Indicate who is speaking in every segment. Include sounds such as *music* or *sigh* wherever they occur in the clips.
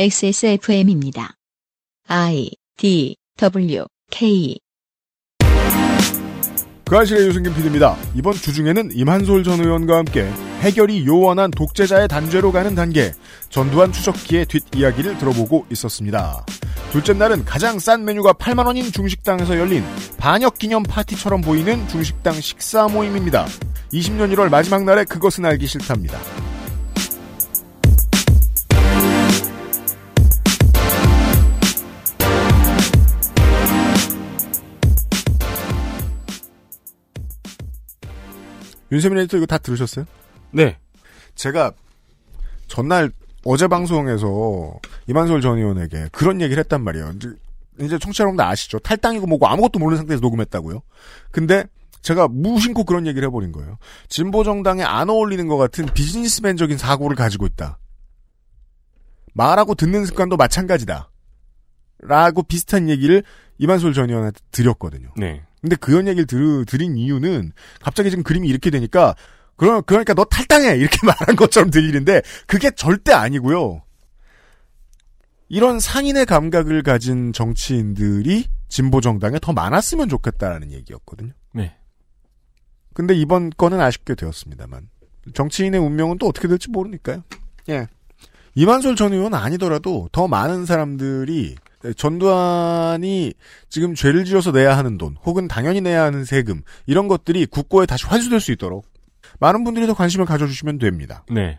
Speaker 1: XSFM입니다. I D W K
Speaker 2: 그 아실의 유승균 PD입니다. 이번 주 중에는 임한솔 전 의원과 함께 해결이 요원한 독재자의 단죄로 가는 단계, 전두환 추적기의 뒷이야기를 들어보고 있었습니다. 둘째 날은 가장 싼 메뉴가 8만원인 중식당에서 열린 반역 기념 파티처럼 보이는 중식당 식사 모임입니다. 20년 1월 마지막 날에 그것은 알기 싫답니다. 윤세민 에디터 이거 다 들으셨어요?
Speaker 3: 네.
Speaker 2: 제가 전날 어제 방송에서 이만솔 전 의원에게 그런 얘기를 했단 말이에요. 이제, 이제 청취자 여러분들 아시죠? 탈당이고 뭐고 아무것도 모르는 상태에서 녹음했다고요. 근데 제가 무심코 그런 얘기를 해버린 거예요. 진보 정당에 안 어울리는 것 같은 비즈니스맨적인 사고를 가지고 있다. 말하고 듣는 습관도 마찬가지다. 라고 비슷한 얘기를 이만솔 전 의원한테 드렸거든요.
Speaker 3: 네.
Speaker 2: 근데 그런 얘기를 들, 드린 이유는 갑자기 지금 그림이 이렇게 되니까 그러, 그러니까 너 탈당해 이렇게 *laughs* 말한 것처럼 들리는데 그게 절대 아니고요. 이런 상인의 감각을 가진 정치인들이 진보 정당에 더 많았으면 좋겠다라는 얘기였거든요.
Speaker 3: 네.
Speaker 2: 근데 이번 건은 아쉽게 되었습니다만 정치인의 운명은 또 어떻게 될지 모르니까요. 예. 이만솔 전 의원 아니더라도 더 많은 사람들이 전두환이 지금 죄를 지어서 내야 하는 돈, 혹은 당연히 내야 하는 세금, 이런 것들이 국고에 다시 환수될 수 있도록 많은 분들이 더 관심을 가져주시면 됩니다.
Speaker 3: 네.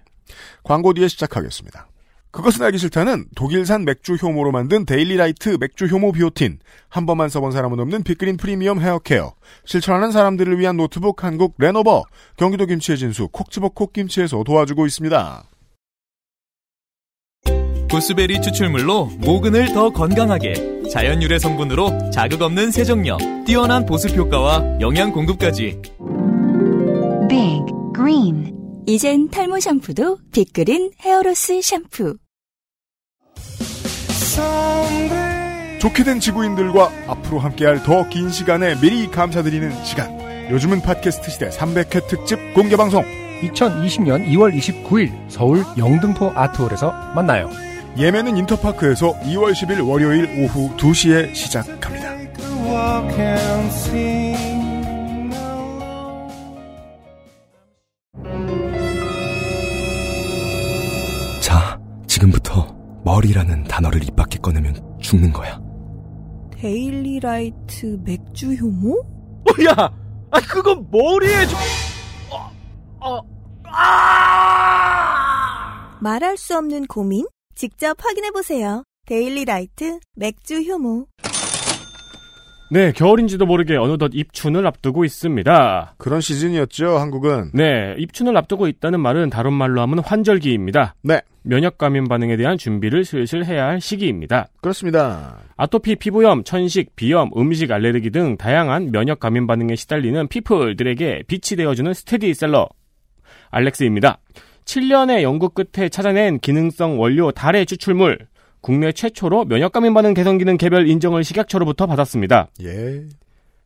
Speaker 2: 광고 뒤에 시작하겠습니다. 그것은 알기 싫다는 독일산 맥주 효모로 만든 데일리라이트 맥주 효모 비오틴, 한 번만 써본 사람은 없는 빅그린 프리미엄 헤어케어, 실천하는 사람들을 위한 노트북 한국 레노버, 경기도 김치의 진수 콕지버 콕김치에서 도와주고 있습니다.
Speaker 4: 구스베리 추출물로 모근을 더 건강하게 자연 유래 성분으로 자극 없는 세정력 뛰어난 보습 효과와 영양 공급까지
Speaker 5: Big Green
Speaker 6: 이젠 탈모 샴푸도 빅그린 헤어로스 샴푸.
Speaker 2: 좋게 된 지구인들과 앞으로 함께할 더 긴 시간에 미리 감사드리는 시간. 요즘은 팟캐스트 시대 300회 특집 공개방송.
Speaker 7: 2020년 2월 29일 서울 영등포 아트홀에서 만나요.
Speaker 2: 예매는 인터파크에서 2월 10일 월요일 오후 2시에 시작합니다.
Speaker 8: 자, 지금부터 머리라는 단어를 입 밖에 꺼내면 죽는 거야.
Speaker 9: 데일리라이트 맥주 효모?
Speaker 3: 어, 야! 아, 그거 머리에 좀, 어, 어, 아!
Speaker 9: 말할 수 없는 고민? 직접 확인해 보세요. 데일리 라이트 맥주 효모.
Speaker 3: 네, 겨울인지도 모르게 어느덧 입춘을 앞두고 있습니다.
Speaker 2: 그런 시즌이었죠, 한국은.
Speaker 3: 네, 입춘을 앞두고 있다는 말은 다른 말로 하면 환절기입니다.
Speaker 2: 네.
Speaker 3: 면역 감염 반응에 대한 준비를 슬슬 해야 할 시기입니다.
Speaker 2: 그렇습니다.
Speaker 3: 아토피, 피부염, 천식, 비염, 음식 알레르기 등 다양한 면역 감염 반응에 시달리는 people들에게 빛이 되어주는 스테디셀러 알렉스입니다. 7년의 연구 끝에 찾아낸 기능성 원료 달의 추출물 국내 최초로 면역 감염 반응 개선 기능 개별 인정을 식약처로부터 받았습니다.
Speaker 2: 예.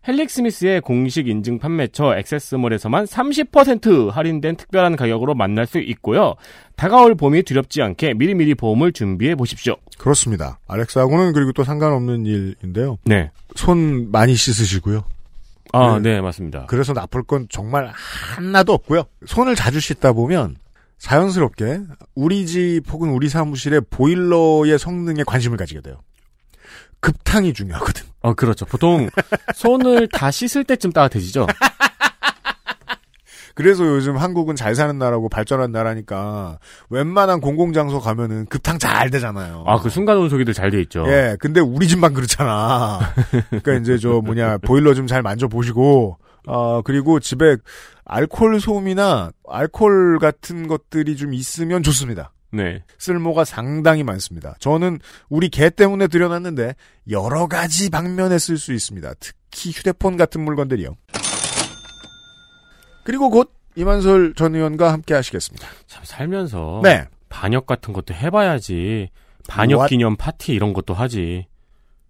Speaker 3: 헬릭 스미스의 공식 인증 판매처 액세스몰에서만 30% 할인된 특별한 가격으로 만날 수 있고요. 다가올 봄이 두렵지 않게 미리미리 보험을 준비해 보십시오.
Speaker 2: 그렇습니다. 알렉스하고는 그리고 또 상관없는 일인데요.
Speaker 3: 네.
Speaker 2: 손 많이 씻으시고요.
Speaker 3: 아,
Speaker 2: 네.
Speaker 3: 네, 맞습니다.
Speaker 2: 그래서 나쁠 건 정말 하나도 없고요. 손을 자주 씻다 보면 자연스럽게 우리 집 혹은 우리 사무실의 보일러의 성능에 관심을 가지게 돼요. 급탕이 중요하거든.
Speaker 3: 어, 그렇죠. 보통 *laughs* 손을 다 씻을 때쯤 따뜻해지죠. *laughs*
Speaker 2: 그래서 요즘 한국은 잘 사는 나라고 발전한 나라니까 웬만한 공공장소 가면은 급탕 잘 되잖아요.
Speaker 3: 아, 그 순간 온수기도 잘돼 있죠.
Speaker 2: 예, 근데 우리 집만 그렇잖아. 그러니까 이제 저 뭐냐 보일러 좀 잘 만져보시고 어 그리고 집에 알코올 솜이나 알코올 같은 것들이 좀 있으면 좋습니다.
Speaker 3: 네.
Speaker 2: 쓸모가 상당히 많습니다. 저는 우리 개 때문에 들여놨는데 여러 가지 방면에 쓸 수 있습니다. 특히 휴대폰 같은 물건들이요. 그리고 곧 이만솔 전 의원과 함께 하시겠습니다.
Speaker 3: 참 살면서
Speaker 2: 네.
Speaker 3: 반역 같은 것도 해봐야지. 반역
Speaker 2: What?
Speaker 3: 기념 파티 이런 것도 하지.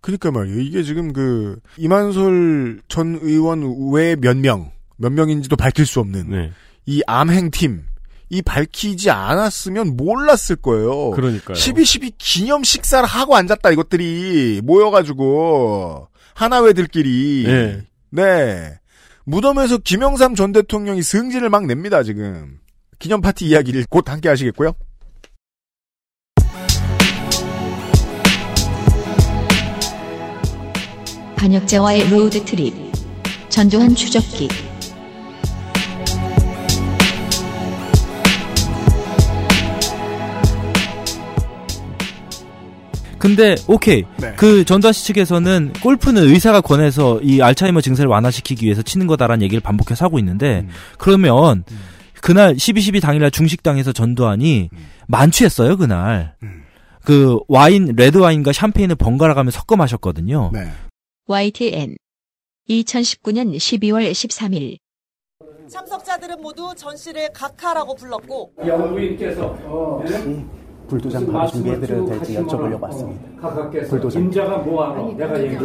Speaker 2: 그니까 말이에요. 이게 지금 그 이만솔 전 의원 외 몇 명, 몇 명인지도 밝힐 수 없는
Speaker 3: 네.
Speaker 2: 이 암행팀 이 밝히지 않았으면 몰랐을 거예요.
Speaker 3: 그러니까요.
Speaker 2: 12.12 기념 식사를 하고 앉았다 이것들이 모여가지고 하나회들끼리
Speaker 3: 네.
Speaker 2: 네 무덤에서 김영삼 전 대통령이 승진을 막 냅니다 지금 기념 파티 이야기를 곧 함께 하시겠고요.
Speaker 1: 반역자와의 road trip. 전두환 추적기.
Speaker 10: 근데 오케이
Speaker 2: 네.
Speaker 10: 그 전두환 씨 측에서는 골프는 의사가 권해서 이 알츠하이머 증세를 완화시키기 위해서 치는 거다라는 얘기를 반복해서 하고 있는데
Speaker 2: 음.
Speaker 10: 그러면 그날 12.12 당일날 중식당에서 전두환이
Speaker 2: 음.
Speaker 10: 만취했어요 그날
Speaker 2: 음.
Speaker 10: 그 와인 레드 와인과 샴페인을 번갈아 가며 섞어 마셨거든요.
Speaker 2: 네.
Speaker 1: YTN. 2019년 12월 13일.
Speaker 11: 참석자들은 모두 전 씨를 각하라고 불렀고
Speaker 12: 영부인께서
Speaker 13: 불도장 바로 준비해드려도 될지 여쭤보려고 왔습니다.
Speaker 12: 각하께서
Speaker 13: 불도장.
Speaker 12: 임자가 뭐하노? 내가 얘기해.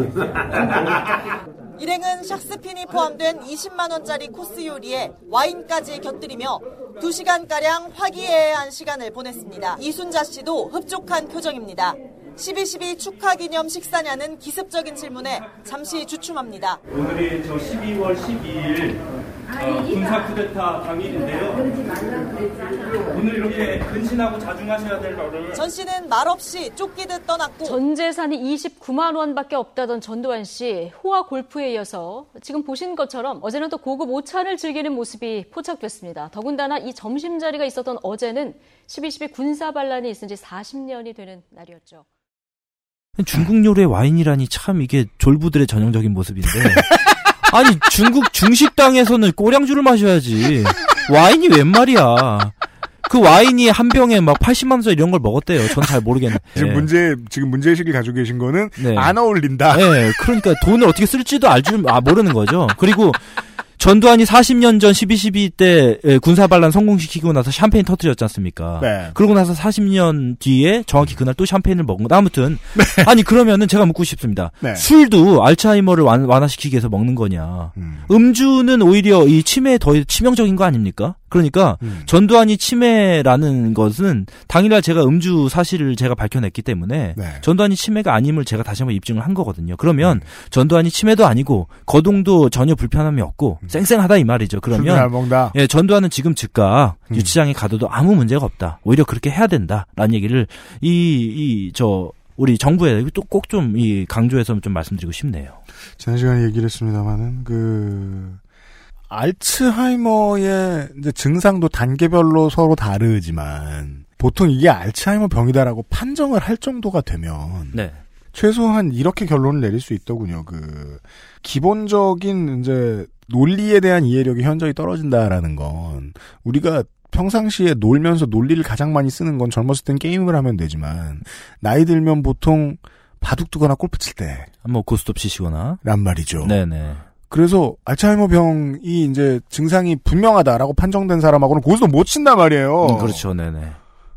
Speaker 11: 일행은 샥스핀이 포함된 20만 원짜리 코스 요리에 와인까지 곁들이며 2시간가량 화기애애한 시간을 보냈습니다. 이순자 씨도 흡족한 표정입니다. 12.12 축하 기념 식사냐는 기습적인 질문에 잠시 주춤합니다.
Speaker 14: 오늘이 저 12월 12일 어, 군사 쿠데타 당일인데요. 오늘 이렇게 근신하고 자중하셔야 될 너를
Speaker 11: 전 씨는 말없이 쫓기듯 떠났고
Speaker 15: 전 재산이 29만 원밖에 없다던 전두환 씨 호화 골프에 이어서 지금 보신 것처럼 어제는 또 고급 오찬을 즐기는 모습이 포착됐습니다. 더군다나 이 점심 자리가 있었던 어제는 12.12 군사 반란이 있은 지 40년이 되는 날이었죠.
Speaker 10: 중국 요리의 와인이라니 참 이게 졸부들의 전형적인 모습인데 *laughs* 아니 중국 중식당에서는 꼬량주를 마셔야지 와인이 웬 말이야 그 와인이 한 병에 막 80만 원짜리 이런 걸 먹었대요 전 잘 모르겠는데
Speaker 2: 지금 문제 지금 문제 의식을 가지고 계신 거는
Speaker 10: 네.
Speaker 2: 안 어울린다.
Speaker 10: 네, 그러니까 돈을 어떻게 쓸지도 알줄 아, 모르는 거죠. 그리고 전두환이 40년 전 12.12때 예, 군사반란 성공시키고 나서 샴페인 터뜨렸지 않습니까?
Speaker 2: 네.
Speaker 10: 그러고 나서 40년 뒤에 정확히 그날 또 샴페인을 먹은 거. 아무튼 아니 그러면은 제가 묻고 싶습니다.
Speaker 2: 네.
Speaker 10: 술도 알츠하이머를 완, 완화시키기 위해서 먹는 거냐? 음. 주는 오히려 이 치매에 더 치명적인 거 아닙니까? 그러니까
Speaker 2: 음.
Speaker 10: 전두환이 치매라는 것은 당일날 제가 음주 사실을 제가 밝혀냈기 때문에
Speaker 2: 네.
Speaker 10: 전두환이 치매가 아님을 제가 다시 한번 입증을 한 거거든요.
Speaker 2: 음.
Speaker 10: 그러면 전두환이 치매도 아니고 거동도 전혀 불편함이 없고 쌩쌩하다 이 말이죠. 그러면. 예, 전두환은 지금 즉각
Speaker 2: 음.
Speaker 10: 유치장에 가둬도 아무 문제가 없다. 오히려 그렇게 해야 된다라는 얘기를 이 이 저 우리 정부에 또꼭 좀 이 강조해서 좀 말씀드리고 싶네요.
Speaker 2: 지난 시간에 얘기를 했습니다만은 그 알츠하이머의 이제 증상도 단계별로 서로 다르지만 보통 이게 알츠하이머 병이다라고 판정을 할 정도가 되면
Speaker 10: 네.
Speaker 2: 최소한 이렇게 결론을 내릴 수 있더군요. 그 기본적인 이제 논리에 대한 이해력이 현저히 떨어진다라는 건 우리가 평상시에 놀면서 논리를 가장 많이 쓰는 건 젊었을 땐 게임을 하면 되지만 나이 들면 보통 바둑 두거나 골프 칠 때.
Speaker 10: 뭐 고스톱 치시거나.
Speaker 2: 란 말이죠.
Speaker 10: 네네.
Speaker 2: 그래서 알츠하이머 병이 이제 증상이 분명하다라고 판정된 사람하고는 고스톱 못 친단 말이에요.
Speaker 10: 음, 그렇죠. 네네.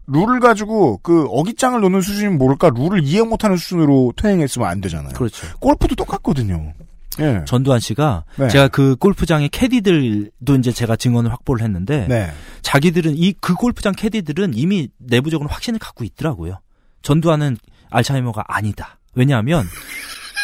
Speaker 2: 룰을 가지고 그 어깃장을 놓는 수준이면 모를까 룰을 이해 못하는 수준으로 퇴행했으면 안 되잖아요.
Speaker 10: 그렇죠.
Speaker 2: 골프도 똑같거든요. 예.
Speaker 10: 전두환 씨가
Speaker 2: 네.
Speaker 10: 제가 그 골프장의 캐디들도 이제 제가 증언을 확보를 했는데
Speaker 2: 네.
Speaker 10: 자기들은 이 그 골프장 캐디들은 이미 내부적으로 확신을 갖고 있더라고요. 전두환은 알츠하이머가 아니다. 왜냐하면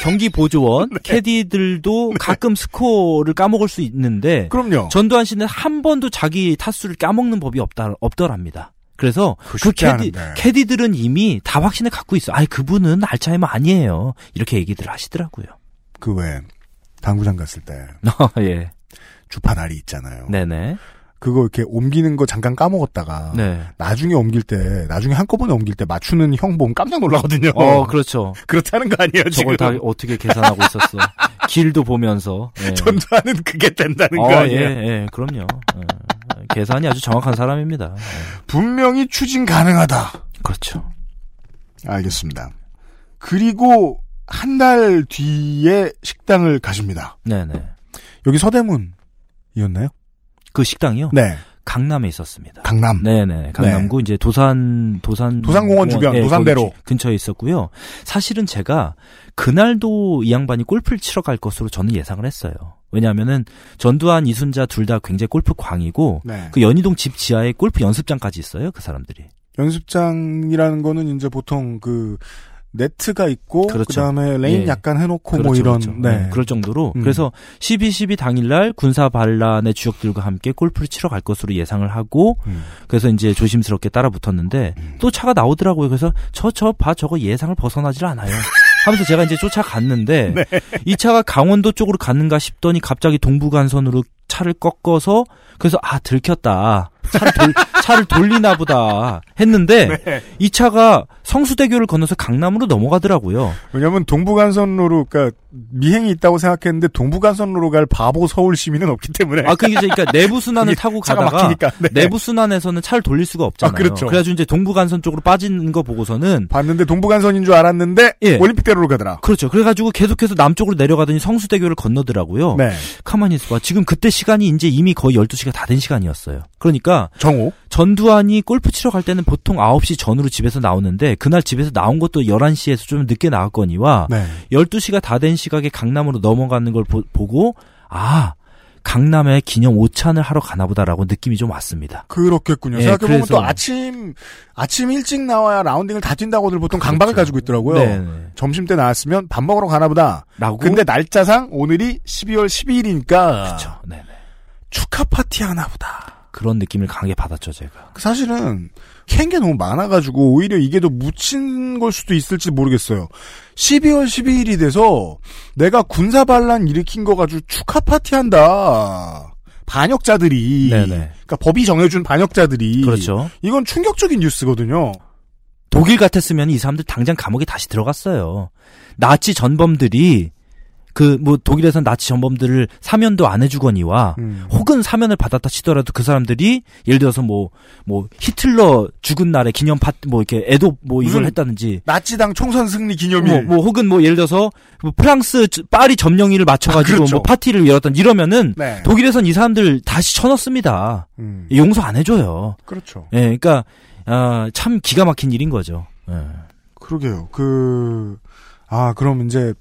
Speaker 10: 경기 보조원 *laughs* 캐디들도 가끔 스코어를 까먹을 수 있는데
Speaker 2: 그럼요.
Speaker 10: 전두환 씨는 한 번도 자기 타수를 까먹는 법이 없다 없더랍니다. 그래서 그 캐디
Speaker 2: 않은데.
Speaker 10: 캐디들은 이미 다 확신을 갖고 있어. 아니 그분은 알츠하이머 아니에요. 이렇게 얘기들 하시더라고요.
Speaker 2: 그 왜 당구장 갔을 때 *laughs*
Speaker 10: 예.
Speaker 2: 주판 알이 있잖아요.
Speaker 10: 네네.
Speaker 2: 그거 이렇게 옮기는 거 잠깐 까먹었다가
Speaker 10: 네.
Speaker 2: 나중에 옮길 때 나중에 한꺼번에 옮길 때 맞추는 형 보면 깜짝 놀라거든요.
Speaker 10: 어, 그렇죠. *laughs*
Speaker 2: 그렇다는 거 아니에요, 지금.
Speaker 10: 저걸 다 어떻게 계산하고 있었어. *laughs* 길도 보면서. 예.
Speaker 2: 전두환은 그게 된다는
Speaker 10: 어,
Speaker 2: 거 아니에요?
Speaker 10: 예, 예, 그럼요. 예. 계산이 아주 정확한 사람입니다. 예.
Speaker 2: 분명히 추진 가능하다.
Speaker 10: 그렇죠.
Speaker 2: 알겠습니다. 그리고 한 달 뒤에 식당을 가십니다.
Speaker 10: 네 네.
Speaker 2: 여기 서대문이었나요?
Speaker 10: 그 식당이요?
Speaker 2: 네.
Speaker 10: 강남에 있었습니다.
Speaker 2: 강남.
Speaker 10: 네네. 강남구 이제 도산 도산
Speaker 2: 도산공원 주변,
Speaker 10: 예,
Speaker 2: 도산대로.
Speaker 10: 근처에 있었고요. 사실은 제가 그날도 이 양반이 골프를 치러 갈 것으로 저는 예상을 했어요. 왜냐하면은 전두환, 이순자 둘 다 굉장히 골프 광이고
Speaker 2: 네.
Speaker 10: 그 연희동 집 지하에 골프 연습장까지 있어요. 그 사람들이.
Speaker 2: 연습장이라는 거는 이제 보통 그 네트가 있고
Speaker 10: 그렇죠.
Speaker 2: 그 다음에 레인
Speaker 10: 예.
Speaker 2: 약간 해놓고 뭐
Speaker 10: 그렇죠,
Speaker 2: 이런
Speaker 10: 그렇죠.
Speaker 2: 네.
Speaker 10: 네, 그럴 정도로
Speaker 2: 음.
Speaker 10: 그래서 12.12 당일날 군사 반란의 주역들과 함께 골프를 치러 갈 것으로 예상을 하고
Speaker 2: 음.
Speaker 10: 그래서 이제 조심스럽게 따라 붙었는데 또 차가 나오더라고요. 그래서 저 저 봐 저거 예상을 벗어나질 않아요. 하면서 제가 이제 쫓아갔는데 *laughs*
Speaker 2: 네.
Speaker 10: 이 차가 강원도 쪽으로 갔는가 싶더니 갑자기 동부간선으로 차를 꺾어서 그래서 아 들켰다. 차를, 돌, 차를 돌리나 보다 했는데 *laughs*
Speaker 2: 네.
Speaker 10: 이 차가 성수대교를 건너서 강남으로 넘어가더라고요.
Speaker 2: 왜냐면 동부간선로로 그러니까 미행이 있다고 생각했는데 동부간선로로 갈 바보 서울 시민은 없기 때문에
Speaker 10: 아, 그게 이제 그러니까 *laughs* 내부 순환을 타고 가다가.
Speaker 2: 네.
Speaker 10: 내부 순환에서는 차를 돌릴 수가 없잖아요.
Speaker 2: 아, 그렇죠.
Speaker 10: 래가지고 이제 동부간선 쪽으로 빠지는 거 보고서는
Speaker 2: 봤는데 동부간선인 줄 알았는데
Speaker 10: 예.
Speaker 2: 올림픽대로로 가더라.
Speaker 10: 그렇죠. 그래가지고 계속해서 남쪽으로 내려가더니 성수대교를 건너더라고요.
Speaker 2: 네.
Speaker 10: 가만히 있어봐. 지금 그때 시간이 이제 이미 거의 12시가 다 된 시간이었어요. 그러니까
Speaker 2: 정오
Speaker 10: 전두환이 골프 치러 갈 때는 보통 9시 전으로 집에서 나오는데 그날 집에서 나온 것도 11시에서 좀 늦게 나왔거니와
Speaker 2: 네.
Speaker 10: 12시가 다 된 시각에 강남으로 넘어가는 걸 보, 고 아, 강남에 기념 오찬을 하러 가나 보다라고 느낌이 좀 왔습니다.
Speaker 2: 그렇겠군요.
Speaker 10: 예,
Speaker 2: 생각해보면
Speaker 10: 그래서-
Speaker 2: 또 아침 아침 일찍 나와야 라운딩을 다 뛴다고들 보통 강박을 가지고 있더라고요.
Speaker 10: 그렇죠. 네, 네.
Speaker 2: 점심 때 나왔으면 밥 먹으러 가나 보다.
Speaker 10: 라고?
Speaker 2: 근데 날짜상 오늘이 12월 12일이니까
Speaker 10: 그렇죠. 네, 네.
Speaker 2: 축하 파티 하나 보다.
Speaker 10: 그런 느낌을 강하게 받았죠, 제가.
Speaker 2: 사실은 캔게 너무 많아가지고 오히려 이게 더 묻힌 걸 수도 있을지 모르겠어요. 12월 12일이 돼서 내가 군사 반란 일으킨 거 가지고 축하 파티 한다. 반역자들이
Speaker 10: 네네.
Speaker 2: 그러니까 법이 정해준 반역자들이
Speaker 10: 그렇죠.
Speaker 2: 이건 충격적인 뉴스거든요.
Speaker 10: 독일 같았으면 이 사람들 당장 감옥에 다시 들어갔어요. 나치 전범들이 그 뭐 독일에선 나치 전범들을 사면도 안 해주거니와
Speaker 2: 음.
Speaker 10: 혹은 사면을 받았다 치더라도 그 사람들이 예를 들어서 뭐뭐 히틀러 죽은 날에 기념 파티 뭐 이렇게 애도 뭐 이걸 했다든지
Speaker 2: 나치당 총선 승리 기념일.
Speaker 10: 뭐, 뭐 혹은 뭐 예를 들어서 뭐 프랑스 저- 파리 점령일을 맞춰가지고
Speaker 2: 아, 그렇죠.
Speaker 10: 뭐 파티를 열었던 이러면은
Speaker 2: 네.
Speaker 10: 독일에선 이 사람들 다시 쳐넣습니다.
Speaker 2: 음.
Speaker 10: 용서 안 해줘요.
Speaker 2: 그렇죠.
Speaker 10: 예, 그러니까 아, 참 기가 막힌 일인 거죠. 예.
Speaker 2: 그러게요. 그, 아, 그럼 이제,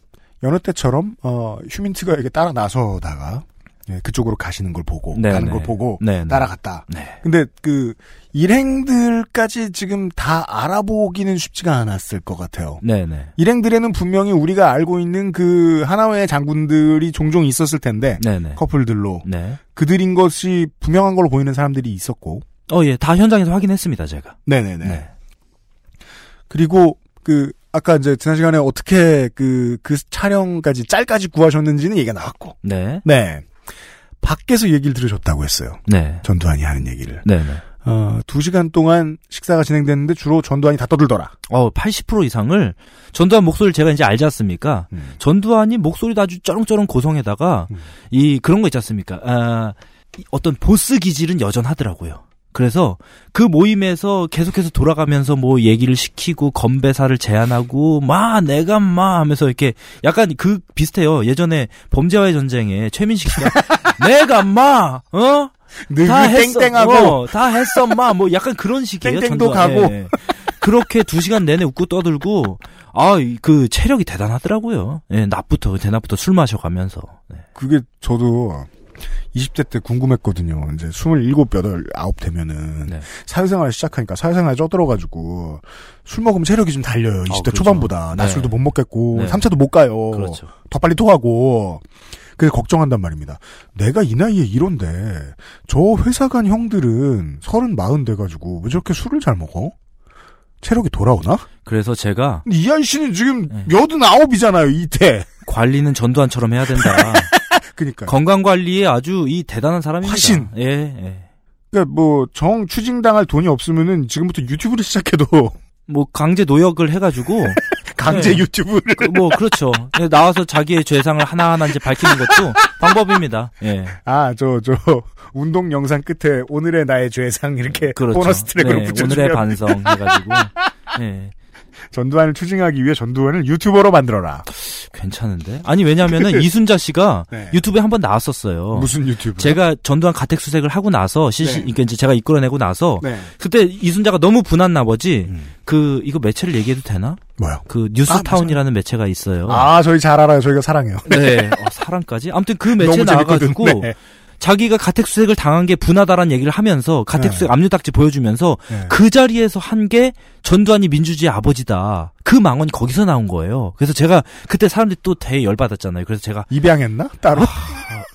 Speaker 2: 여느 때처럼, 어, 휴민트가 이렇게 따라 나서다가, 예, 그쪽으로 가시는 걸 보고,
Speaker 10: 네,
Speaker 2: 가는
Speaker 10: 네.
Speaker 2: 걸 보고,
Speaker 10: 네, 네.
Speaker 2: 따라갔다.
Speaker 10: 네.
Speaker 2: 근데 그, 일행들까지 지금 다 알아보기는 쉽지가 않았을 것 같아요.
Speaker 10: 네네.
Speaker 2: 일행들에는 분명히 우리가 알고 있는 그 하나의 장군들이 종종 있었을 텐데,
Speaker 10: 네네.
Speaker 2: 커플들로.
Speaker 10: 네.
Speaker 2: 그들인 것이 분명한 걸로 보이는 사람들이 있었고,
Speaker 10: 어, 예, 다 현장에서 확인했습니다, 제가.
Speaker 2: 네네네.
Speaker 10: 네.
Speaker 2: 그리고 그 아까 이제 지난 시간에 어떻게 그 그 촬영까지 짤까지 구하셨는지는 얘기가 나왔고,
Speaker 10: 네.
Speaker 2: 네 밖에서 얘기를 들으셨다고 했어요.
Speaker 10: 네.
Speaker 2: 전두환이 하는 얘기를.
Speaker 10: 네네.
Speaker 2: 어, 두 시간 동안 식사가 진행됐는데 주로 전두환이 다 떠들더라.
Speaker 10: 어, 80% 이상을 전두환 목소리를 제가 이제 알지 않습니까?
Speaker 2: 음.
Speaker 10: 전두환이 목소리도 아주 쩌렁쩌렁 고성에다가 이 그런 거 있지 않습니까? 아, 이 어떤 보스 기질은 여전하더라고요. 그래서 그 모임에서 계속해서 돌아가면서 뭐 얘기를 시키고 건배사를 제안하고 마 내가 마 하면서 이렇게 약간 그 비슷해요. 예전에 범죄와의 전쟁에 최민식 씨가 *laughs* 내가 마 어? 늘다 했어.
Speaker 2: 땡땡하고.
Speaker 10: 어, 다 했어 마 뭐 약간 그런 식이에요.
Speaker 2: 땡땡도
Speaker 10: 전두환.
Speaker 2: 가고.
Speaker 10: 예, 예. 그렇게 두 시간 내내 웃고 떠들고 아 그 체력이 대단하더라고요. 예, 낮부터 대낮부터 술 마셔가면서. 네.
Speaker 2: 그게 저도 20대 때 궁금했거든요. 이제 27, 8, 9 되면은
Speaker 10: 네.
Speaker 2: 사회생활 시작하니까 사회생활 쪄들어가지고 술 먹으면 체력이 좀 달려요. 20대
Speaker 10: 그렇죠.
Speaker 2: 초반보다.
Speaker 10: 네.
Speaker 2: 낮술도 못 먹겠고
Speaker 10: 네.
Speaker 2: 3차도 못 가요.
Speaker 10: 그렇죠.
Speaker 2: 더 빨리 토하고. 그래서 걱정한단 말입니다. 내가 이 나이에 이런데 저 회사 간 형들은 서른 마흔 돼가지고 왜 저렇게 술을 잘 먹어? 체력이 돌아오나?
Speaker 10: 그래서 제가
Speaker 2: 근데 이 아저씨는 지금
Speaker 10: 네.
Speaker 2: 여든 아홉이잖아요, 이때.
Speaker 10: 관리는 전두환처럼 해야 된다. *laughs*
Speaker 2: 그니까.
Speaker 10: 건강 관리에 아주 이 대단한 사람입니다.
Speaker 2: 화신.
Speaker 10: 예, 예.
Speaker 2: 그러니까 뭐 정 추징당할 돈이 없으면은 지금부터 유튜브를 시작해도 *laughs*
Speaker 10: 뭐 강제 노역을 해가지고 *laughs*
Speaker 2: 강제
Speaker 10: 네.
Speaker 2: 유튜브를
Speaker 10: 그, 뭐 그렇죠. 예, 나와서 자기의 죄상을 하나하나 이제 밝히는 것도 *laughs* 방법입니다. 예.
Speaker 2: 아저 저 운동 영상 끝에 오늘의 나의 죄상 이렇게
Speaker 10: 그렇죠.
Speaker 2: 보너스 트랙으로
Speaker 10: 네,
Speaker 2: 붙여주면
Speaker 10: 오늘의 반성 해가지고 예.
Speaker 2: 전두환을 추징하기 위해 전두환을 유튜버로 만들어라.
Speaker 10: 괜찮은데? 아니 왜냐면은 *laughs* 이순자 씨가
Speaker 2: 네.
Speaker 10: 유튜브에 한 번 나왔었어요.
Speaker 2: 무슨 유튜브?
Speaker 10: 제가 전두환 가택 수색을 하고 나서 실시
Speaker 2: 네.
Speaker 10: 그러니까 제가 이끌어내고 나서
Speaker 2: 네.
Speaker 10: 그때 이순자가 너무 분한 나머지 그 이거 매체를 얘기해도 되나?
Speaker 2: 뭐요?
Speaker 10: 그 뉴스타운이라는 매체가 있어요.
Speaker 2: 아, 저희 잘 알아요. 저희가 사랑해요.
Speaker 10: 네, 어, 사랑까지. 아무튼 그 매체. *laughs* 나와가지고
Speaker 2: 네.
Speaker 10: 자기가 가택 수색을 당한 게 분하다라는 얘기를 하면서 가택
Speaker 2: 네.
Speaker 10: 수색 압류딱지 보여주면서
Speaker 2: 네.
Speaker 10: 그 자리에서 한 게 전두환이 민주주의 아버지다. 그 망언이 거기서 나온 거예요. 그래서 제가 그때 사람들이 또 되게 열받았잖아요. 그래서 제가
Speaker 2: 입양했나? 따로?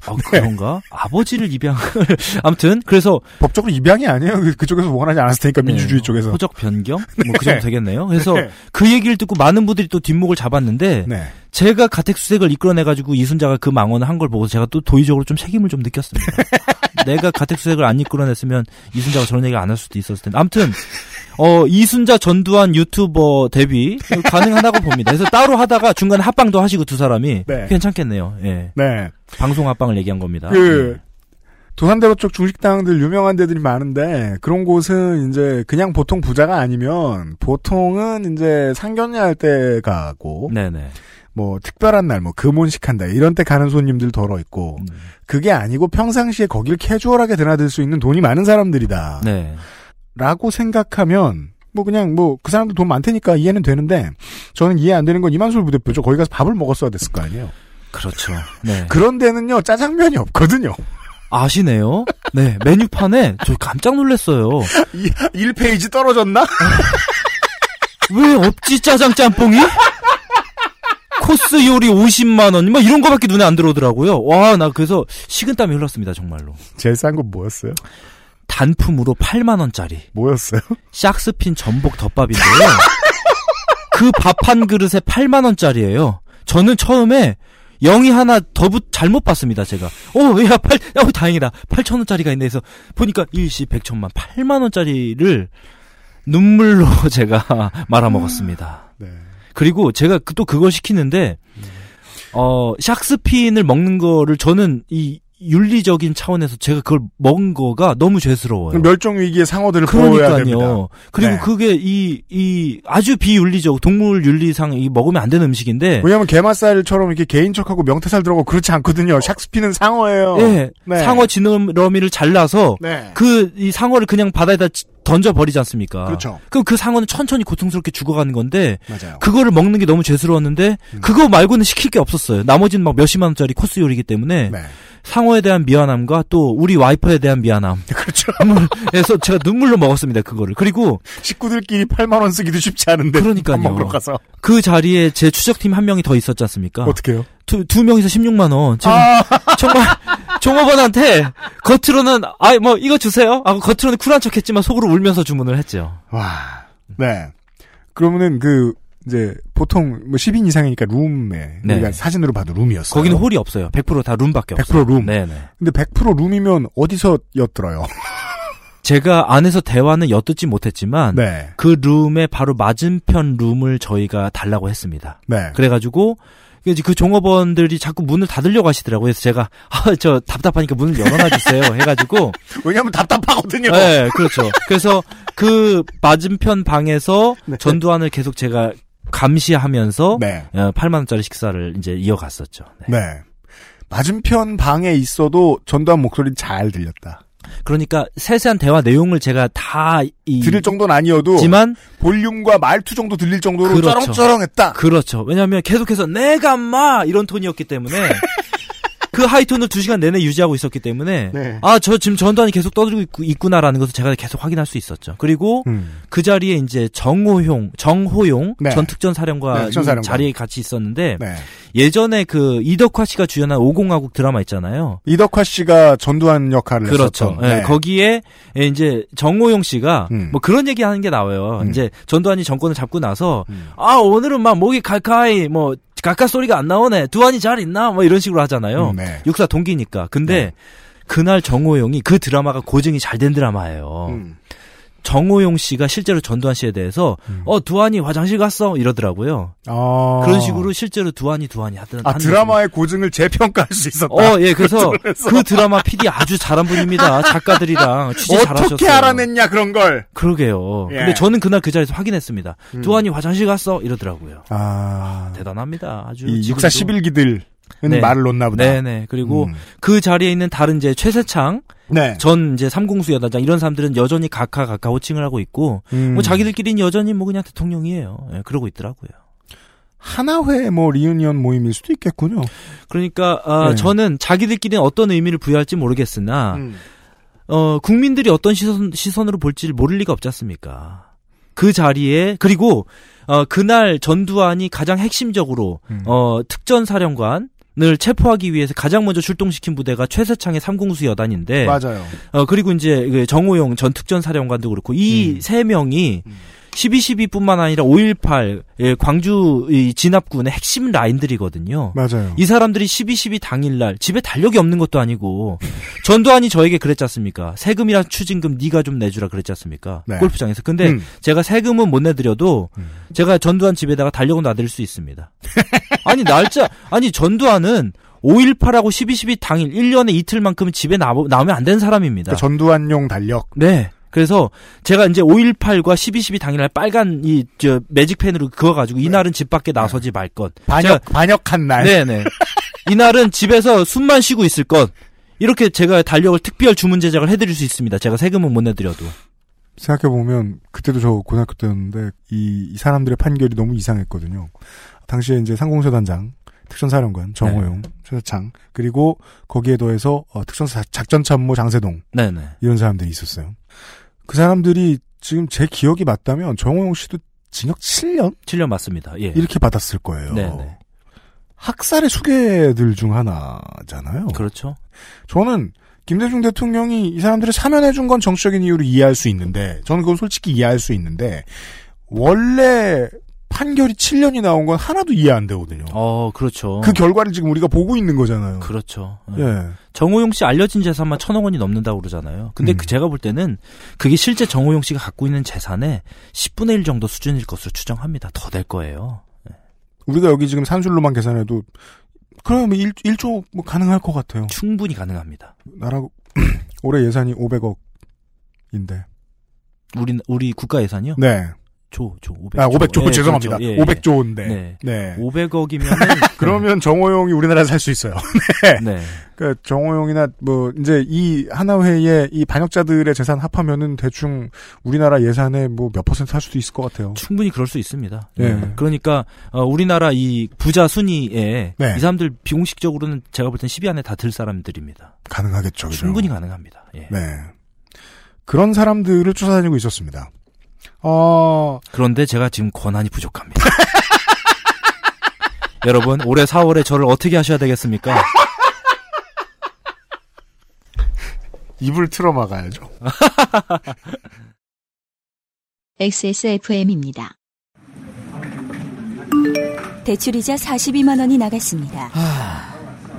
Speaker 10: 아, 그런가? 아버지를 입양을 *laughs* 아무튼 그래서
Speaker 2: 법적으로 입양이 아니에요. 그- 그쪽에서 원하지 않았을 테니까 민주주의 쪽에서.
Speaker 10: 호적 변경 뭐 그 정도 되겠네요. 그래서
Speaker 2: 네.
Speaker 10: 그 얘기를 듣고 많은 분들이 또 뒷목을 잡았는데
Speaker 2: 네.
Speaker 10: 제가 가택 수색을 이끌어내 가지고 이순자가 그 망언을 한 걸 보고 제가 또 도의적으로 좀 책임을 좀 느꼈습니다. *laughs* 내가 가택 수색을 안 이끌어냈으면 이순자가 저런 얘기를 안할 수도 있었을 텐데. 아무튼 어 이순자 전두환 유튜버 데뷔 가능하다고 봅니다. 그래서 따로 하다가 중간에 합방도 하시고 두 사람이
Speaker 2: 네.
Speaker 10: 괜찮겠네요. 예.
Speaker 2: 네.
Speaker 10: 방송 합방을 얘기한 겁니다.
Speaker 2: 그 도산대로 쪽 중식당들 유명한 데들이 많은데 그런 곳은 이제 그냥 보통 부자가 아니면 보통은 이제 상견례 할 때 가고
Speaker 10: 네네.
Speaker 2: 뭐 특별한 날 뭐 금혼식 한다 이런 때 가는 손님들 덜어 있고
Speaker 10: 음.
Speaker 2: 그게 아니고 평상시에 거길 캐주얼하게 드나들 수 있는 돈이 많은 사람들이다.
Speaker 10: 네.
Speaker 2: 라고 생각하면 뭐 그냥 뭐 그 사람들 돈 많다니까 이해는 되는데 저는 이해 안 되는 건 이만솔 부대표죠. 거기 가서 밥을 먹었어야 됐을 거 아니에요.
Speaker 10: 그렇죠. 네.
Speaker 2: 그런 데는요 짜장면이 없거든요.
Speaker 10: 아시네요? 네, 메뉴판에 저 깜짝 놀랐어요.
Speaker 2: 1페이지 떨어졌나?
Speaker 10: 왜 없지 짜장 짬뽕이? 코스 요리 50만 원, 뭐 이런 거밖에 눈에 안 들어오더라고요. 와, 나 그래서 식은땀이 흘렀습니다, 정말로.
Speaker 2: 제일 싼 건 뭐였어요?
Speaker 10: 단품으로 8만 원짜리.
Speaker 2: 뭐였어요?
Speaker 10: 샥스핀 전복 덮밥인데요. *laughs* 그 밥 한 그릇에 8만 원짜리예요. 저는 처음에 영이 하나 더 붙, 잘못 봤습니다, 제가. 어, 야, 8, 어, 다행이다. 8천 원짜리가 있네 해서 보니까 일시 100천만 8만 원짜리를 눈물로 *laughs* 제가 말아먹었습니다.
Speaker 2: 네.
Speaker 10: 그리고 제가 그- 또 그걸 시키는데 어 샥스핀을 먹는 거를 저는 이 윤리적인 차원에서 제가 그걸 먹은 거가 너무 죄스러워요.
Speaker 2: 멸종 위기의 상어들을.
Speaker 10: 그러니까요. 그리고
Speaker 2: 네.
Speaker 10: 그게 이, 이 아주 비윤리적 동물 윤리상 이 먹으면 안 되는 음식인데
Speaker 2: 왜냐하면 게맛살처럼 이렇게 개인 척하고 명태살 들어가고 그렇지 않거든요. 샥스피는 상어예요.
Speaker 10: 예,
Speaker 2: 네.
Speaker 10: 상어 지느러미를 잘라서
Speaker 2: 네.
Speaker 10: 그이 상어를 그냥 바다에다 치- 던져 버리지 않습니까?
Speaker 2: 그렇죠.
Speaker 10: 그럼 그 상어는 천천히 고통스럽게 죽어가는 건데
Speaker 2: 맞아요. 음.
Speaker 10: 그거를 먹는 게 너무 죄스러웠는데 그거 말고는 시킬 게 없었어요. 나머지는 막 몇십만 원짜리 코스 요리이기 때문에
Speaker 2: 네.
Speaker 10: 상어에 대한 미안함과 또 우리 와이퍼에 대한 미안함. *laughs*
Speaker 2: 그렇죠. *laughs*
Speaker 10: 그래서 제가 눈물로 먹었습니다. 그거를. 그리고
Speaker 2: 식구들끼리 8만 원 쓰기도 쉽지 않은데.
Speaker 10: 그러니까요. 그 자리에 제 추적팀 한 명이 더 있었지 않습니까?
Speaker 2: 어떻게요?
Speaker 10: 두, 두 명이서 16만 원.
Speaker 2: 아. *laughs*
Speaker 10: 정말 종업원한테 겉으로는 아 뭐 이거 주세요. 하고 겉으로는 쿨한 척했지만 속으로 울면서 주문을 했죠.
Speaker 2: 와. 네. 그러면은 그 이제 보통 뭐 10인 이상이니까 룸에
Speaker 10: 네.
Speaker 2: 우리가 사진으로 봐도 룸이었어요.
Speaker 10: 거기는 홀이 없어요. 100%다 룸밖에 없어요.
Speaker 2: 100% 룸.
Speaker 10: 네네.
Speaker 2: 근데 100% 룸이면 어디서 엿들어요? *laughs*
Speaker 10: 제가 안에서 대화는 엿듣지 못했지만
Speaker 2: 네.
Speaker 10: 그 룸의 바로 맞은편 룸을 저희가 달라고 했습니다.
Speaker 2: 네.
Speaker 10: 그래가지고 그 종업원들이 자꾸 문을 닫으려고 하시더라고요. 그래서 제가 아 저 답답하니까 문을 열어놔 주세요. *laughs* 해가지고
Speaker 2: 왜냐하면 답답하거든요.
Speaker 10: 네, 그렇죠. 그래서 그 맞은편 방에서
Speaker 2: 네.
Speaker 10: 전두환을 계속 제가 감시하면서
Speaker 2: 네.
Speaker 10: 어, 8만 원짜리 식사를 이제 이어갔었죠. 네.
Speaker 2: 네. 맞은편 방에 있어도 전두환 목소리 잘 들렸다.
Speaker 10: 그러니까 세세한 대화 내용을 제가 다 이,
Speaker 2: 들을 정도는 아니어도
Speaker 10: 지만
Speaker 2: 볼륨과 말투 정도 들릴 정도로
Speaker 10: 그렇죠.
Speaker 2: 쩌렁쩌렁했다.
Speaker 10: 그렇죠. 왜냐하면 계속해서 내가 마 이런 톤이었기 때문에 *laughs* 그 하이톤을 두 시간 내내 유지하고 있었기 때문에
Speaker 2: 네.
Speaker 10: 아 저 지금 전두환이 계속 떠들고 있구, 있구나라는 것을 제가 계속 확인할 수 있었죠. 그리고
Speaker 2: 음.
Speaker 10: 그 자리에 이제 정호용 정호용
Speaker 2: 네.
Speaker 10: 전 특전 사령관
Speaker 2: 네, 특전사령관.
Speaker 10: 자리에 같이 있었는데
Speaker 2: 네.
Speaker 10: 예전에 그 이덕화 씨가 주연한 오공화국 드라마 있잖아요.
Speaker 2: 이덕화 씨가 전두환 역할을
Speaker 10: 그렇죠.
Speaker 2: 했었던.
Speaker 10: 예, 거기에 예, 이제 정호용 씨가
Speaker 2: 음.
Speaker 10: 뭐 그런 얘기 하는 게 나와요. 이제 전두환이 정권을 잡고 나서
Speaker 2: 음.
Speaker 10: 아 오늘은 막 목이 칼칼이 뭐 가까 소리가 안 나오네. 두환이 잘 있나? 뭐 이런 식으로 하잖아요.
Speaker 2: 음, 네.
Speaker 10: 육사 동기니까. 근데 그날 정호용이 그 드라마가 고증이 잘 된 드라마예요.
Speaker 2: 음.
Speaker 10: 정호용 씨가 실제로 전두환 씨에 대해서
Speaker 2: 음.
Speaker 10: 어 두환이 화장실 갔어 이러더라고요.
Speaker 2: 아.
Speaker 10: 그런 식으로 실제로 두환이 두환이 하던
Speaker 2: 아, 드라마의 고증을 재평가할 수 있었다.
Speaker 10: 어, 예, 그래서.
Speaker 2: 그
Speaker 10: 드라마 PD 아주 잘한 분입니다. 작가들이랑 취재 잘하셨어요.
Speaker 2: 어떻게 알아냈냐 그런 걸.
Speaker 10: 그러게요.
Speaker 2: 예.
Speaker 10: 근데 저는 그날 그 자리에서 확인했습니다.
Speaker 2: 음.
Speaker 10: 두환이 화장실 갔어 이러더라고요.
Speaker 2: 아.
Speaker 10: 대단합니다. 아주
Speaker 2: 이. 육사 11기들 은 말을 놓나 보다.
Speaker 10: 네네. 그리고
Speaker 2: 음.
Speaker 10: 그 자리에 있는 다른 이제 최세창
Speaker 2: 네.
Speaker 10: 전 이제 삼공수 여단장 이런 사람들은 여전히 각하 각하 호칭을 하고 있고
Speaker 2: 음.
Speaker 10: 뭐 자기들끼리는 여전히 뭐 그냥 대통령이에요. 예, 그러고 있더라고요.
Speaker 2: 하나회 뭐 리유니언 모임일 수도 있겠군요.
Speaker 10: 그러니까 아,
Speaker 2: 네.
Speaker 10: 저는 자기들끼리는 어떤 의미를 부여할지 모르겠으나
Speaker 2: 음.
Speaker 10: 어 국민들이 어떤 시선 시선으로 볼지를 모를 리가 없지 않습니까? 그 자리에 그리고 어 그날 전두환이 가장 핵심적으로
Speaker 2: 음.
Speaker 10: 어 특전 사령관 을 체포하기 위해서 가장 먼저 출동시킨 부대가 최세창의 삼공수 여단인데
Speaker 2: 맞아요.
Speaker 10: 어 그리고 이제 그 정호용 전 특전 사령관도 그렇고 이
Speaker 2: 음.
Speaker 10: 세 명이 12.12뿐만 아니라 5.18 예, 광주 이 진압군의 핵심 라인들이거든요.
Speaker 2: 맞아요.
Speaker 10: 이 사람들이 12.12 당일날 집에 달력이 없는 것도 아니고 *laughs* 전두환이 저에게 그랬지 않습니까? 세금이랑 추징금 네가 좀 내주라 그랬지 않습니까?
Speaker 2: 네.
Speaker 10: 골프장에서. 근데
Speaker 2: 음.
Speaker 10: 제가 세금은 못 내드려도 제가 전두환 집에다가 달력은 놔드릴 수 있습니다. *laughs* 아니 날짜 아니 전두환은 5.18하고 12.12 당일 1년에 이틀만큼은 집에 나, 나오면 안 되는 사람입니다.
Speaker 2: 그러니까 전두환용 달력.
Speaker 10: 네. 그래서 제가 이제 5.18과 12.12 당일날 빨간 이 저 매직펜으로 그어가지고 이날은 집 밖에 나서지 말 것.
Speaker 2: 반역 반역한 날.
Speaker 10: 네네. 이날은 집에서 숨만 쉬고 있을 것. 이렇게 제가 달력을 특별 주문 제작을 해드릴 수 있습니다. 제가 세금은 못 내드려도.
Speaker 2: 생각해 보면 그때도 저 고등학교 때였는데 이, 이 사람들의 판결이 너무 이상했거든요. 당시에 이제 상공서단장, 특전사령관 정호용, 최사창 그리고 거기에 더해서 어, 특전사 작전참모 장세동
Speaker 10: 네 네.
Speaker 2: 이런 사람들이 있었어요. 그 사람들이 지금 제 기억이 맞다면 정호용 씨도 징역 7년
Speaker 10: 7년 맞습니다. 예.
Speaker 2: 이렇게 받았을 거예요.
Speaker 10: 네네.
Speaker 2: 학살의 수괴들 중 하나잖아요.
Speaker 10: 그렇죠.
Speaker 2: 저는 김대중 대통령이 이 사람들을 사면해 준 건 정치적인 이유로 이해할 수 있는데 저는 그건 솔직히 이해할 수 있는데 원래 판결이 7년이 나온 건 하나도 이해 안 되거든요.
Speaker 10: 어, 그렇죠.
Speaker 2: 그 결과를 지금 우리가 보고 있는 거잖아요.
Speaker 10: 그렇죠.
Speaker 2: 예.
Speaker 10: 정호용 씨 알려진 재산만 천억 원이 넘는다고 그러잖아요. 근데
Speaker 2: 음.
Speaker 10: 그 제가 볼 때는 그게 실제 정호용 씨가 갖고 있는 재산의 10분의 1 정도 수준일 것으로 추정합니다. 더 될 거예요.
Speaker 2: 우리가 여기 지금 산술로만 계산해도 그러면 1, 1조 뭐 가능할 것 같아요.
Speaker 10: 충분히 가능합니다.
Speaker 2: 나라 *clears throat* 올해 예산이 500억인데.
Speaker 10: 우리 우리 국가 예산이요?
Speaker 2: 네.
Speaker 10: 조, 조, 500조.
Speaker 2: 아, 500조 죄송합니다.
Speaker 10: 그렇죠. 예,
Speaker 2: 500조인데.
Speaker 10: 네.
Speaker 2: 네.
Speaker 10: 500억이면은 *laughs*
Speaker 2: 그러면 정호용이 우리나라에 살 수 있어요. *laughs* 네.
Speaker 10: 네.
Speaker 2: 그 정호용이나 뭐 이제 이 하나회의 이 반역자들의 재산 합하면은 대충 우리나라 예산의 뭐 몇 퍼센트 할 수도 있을 것 같아요.
Speaker 10: 충분히 그럴 수 있습니다.
Speaker 2: 네.
Speaker 10: 네. 그러니까 어, 우리나라 이 부자 순위에
Speaker 2: 네.
Speaker 10: 이 사람들 비공식적으로는 제가 볼 땐 10위 안에 다 들 사람들입니다.
Speaker 2: 가능하겠죠. 그죠?
Speaker 10: 충분히 가능합니다. 예.
Speaker 2: 네. 그런 사람들을 쫓아다니고 있었습니다. 어,
Speaker 10: 그런데 제가 지금 권한이 부족합니다. *laughs* 여러분, 올해 4월에 저를 어떻게 하셔야 되겠습니까? *laughs*
Speaker 2: 입을 틀어 막아야죠.
Speaker 1: XSFM입니다. *laughs*
Speaker 6: 대출이자 42만 원이 나갔습니다.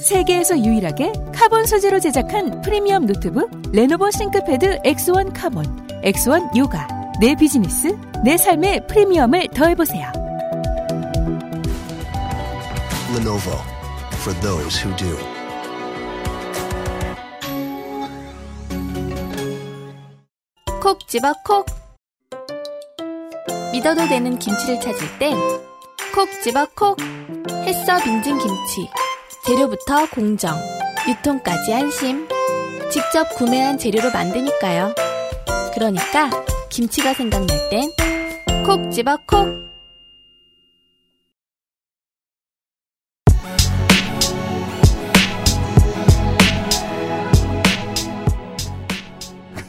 Speaker 16: 세계에서 유일하게 카본 소재로 제작한 프리미엄 노트북 레노버 싱크패드 X1 카본, X1 요가. 내 비즈니스, 내 삶의 프리미엄을 더해보세요.
Speaker 17: Lenovo for those who do.
Speaker 18: 콕 집어 콕 믿어도 되는 김치를 찾을 땐 콕 집어 콕 햇서 빙진 김치 재료부터 공정 유통까지 안심 직접 구매한 재료로 만드니까요 그러니까 김치가 생각날 땐 콕 집어 콕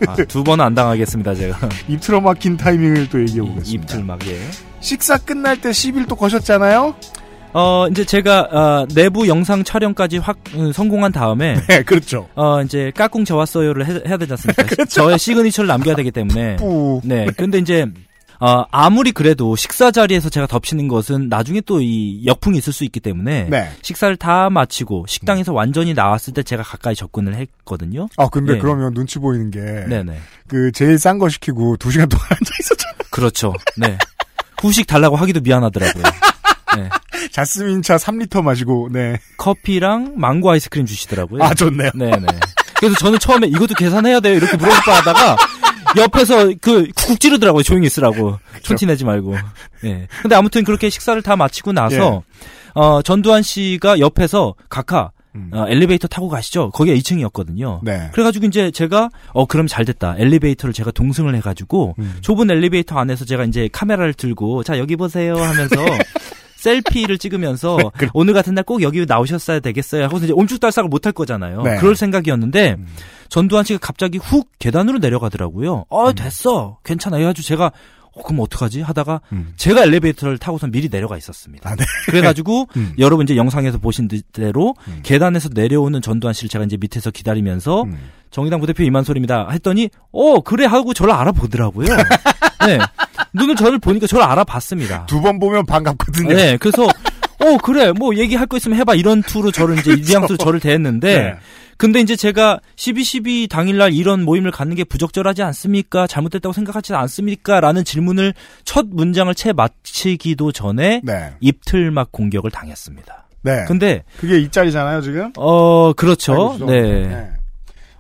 Speaker 10: 아, 두 번은 안 당하겠습니다, 제가. *laughs*
Speaker 2: 입 틀어 막힌 타이밍을 또 얘기해 보겠습니다.
Speaker 10: 입 틀 막, 예.
Speaker 2: 식사 끝날 때 10일 또 거셨잖아요?
Speaker 10: 어, 이제 제가, 어, 내부 영상 촬영까지 확, 음, 성공한 다음에. *laughs*
Speaker 2: 네, 그렇죠.
Speaker 10: 어, 이제, 까꿍 저 왔어요를 해, 해야 되지 않습니까? *laughs* 저의 시그니처를 남겨야 되기 때문에.
Speaker 2: 뿌.
Speaker 10: 네. 근데 이제, 어, 아무리 그래도 식사 자리에서 제가 덮치는 것은 나중에 또 이 역풍이 있을 수 있기 때문에.
Speaker 2: 네.
Speaker 10: 식사를 다 마치고 식당에서 완전히 나왔을 때 제가 가까이 접근을 했거든요.
Speaker 2: 아, 근데
Speaker 10: 네.
Speaker 2: 그러면 눈치 보이는 게.
Speaker 10: 네네.
Speaker 2: 그, 제일 싼 거 시키고 2시간 동안 *laughs* 앉아 있었잖아.
Speaker 10: 그렇죠. 네. 후식 달라고 하기도 미안하더라고요. 네.
Speaker 2: 자스민차 3리터 마시고, 네.
Speaker 10: 커피랑 망고 아이스크림 주시더라고요.
Speaker 2: 아, 좋네요.
Speaker 10: 네네. 그래서 저는 처음에 이것도 계산해야 돼요. 이렇게 물어볼까 하다가 옆에서 그 쿡쿡 찌르더라고요. 조용히 있으라고. 촌티 내지 말고. 예. 근데 아무튼 그렇게 식사를 다 마치고 나서 어, 전두환 씨가 옆에서 각하 어, 엘리베이터 타고 가시죠. 거기가 2층이었거든요.
Speaker 2: 네.
Speaker 10: 그래가지고 이제 제가 어 그럼 잘 됐다. 엘리베이터를 제가 동승을 해가지고 좁은 엘리베이터 안에서 제가 이제 카메라를 들고 자 여기 보세요 하면서 *laughs* 셀피를 찍으면서 *laughs* 오늘 같은 날 꼭 여기 나오셨어야 되겠어요 하고 이제 옴쭉달싹을 못할 거잖아요.
Speaker 2: 네.
Speaker 10: 그럴 생각이었는데 전두환 씨가 갑자기 훅 계단으로 내려가더라고요. 어 됐어. 괜찮아 해가지고 제가 어, 그럼 어떡하지? 하다가 제가 엘리베이터를 타고서 미리 내려가 있었습니다. 그래가지고 *laughs* 여러분 이제 영상에서 보신 대로 계단에서 내려오는 전두환 씨를 제가 이제 밑에서 기다리면서 정의당 부대표 이만솔입니다. 했더니 어 그래 하고 저를 알아보더라고요. *laughs* 네 눈을 저를 보니까 저를 알아봤습니다.
Speaker 2: 두 번 보면 반갑거든요.
Speaker 10: 네 그래서 어 그래 뭐 얘기할 거 있으면 해봐 이런 투로 저를 이제 *laughs* 뉘앙스로 저를 대했는데
Speaker 2: 네.
Speaker 10: 근데 이제 제가 12.12 당일날 이런 모임을 갖는 게 부적절하지 않습니까? 잘못됐다고 생각하지 않습니까? 라는 질문을 첫 문장을 채 마치기도 전에
Speaker 2: 네.
Speaker 10: 입틀막 공격을 당했습니다.
Speaker 2: 네.
Speaker 10: 근데
Speaker 2: 그게 이 짤이잖아요, 지금?
Speaker 10: 어 그렇죠.
Speaker 2: 있어.
Speaker 10: 네.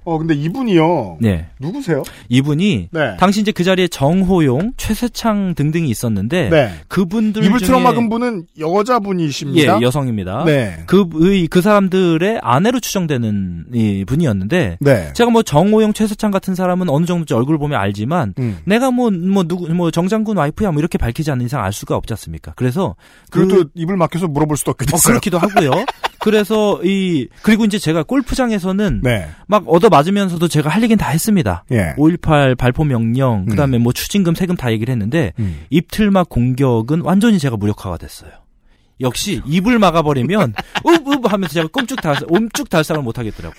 Speaker 2: 어, 근데 이분이요.
Speaker 10: 네.
Speaker 2: 누구세요?
Speaker 10: 이분이
Speaker 2: 네.
Speaker 10: 당시 이제 그 자리에 정호용, 최세창 등등이 있었는데
Speaker 2: 네.
Speaker 10: 그분들
Speaker 2: 입을
Speaker 10: 중에
Speaker 2: 틀어막은 분은 여자분이십니다.
Speaker 10: 예, 여성입니다.
Speaker 2: 네.
Speaker 10: 그의 그 사람들의 아내로 추정되는 이 분이었는데
Speaker 2: 네.
Speaker 10: 제가 뭐 정호영, 최세창 같은 사람은 어느 정도 얼굴 보면 알지만
Speaker 2: 음.
Speaker 10: 내가 뭐뭐 누구 뭐 정장군 와이프야 뭐 이렇게 밝히지 않는 이상 알 수가 없지 않습니까? 그래서
Speaker 2: 그리고
Speaker 10: 그-
Speaker 2: 또 입을 막혀서 물어볼 수도 없게
Speaker 10: 어. 그렇기도 하고요. 그래서 이 그리고 이제 제가 골프장에서는
Speaker 2: 네.
Speaker 10: 막 얻어 맞으면서도 제가 할 얘기는 다 했습니다.
Speaker 2: 예.
Speaker 10: 5.18 발포 명령, 그 다음에 뭐 추징금, 세금 다 얘기를 했는데
Speaker 2: 음.
Speaker 10: 입틀막 공격은 완전히 제가 무력화가 됐어요. 역시 입을 막아버리면 *laughs* 읍읍 하면서 제가 꼼쭉 달싹, 옴쭉 달싹을 못 하겠더라고.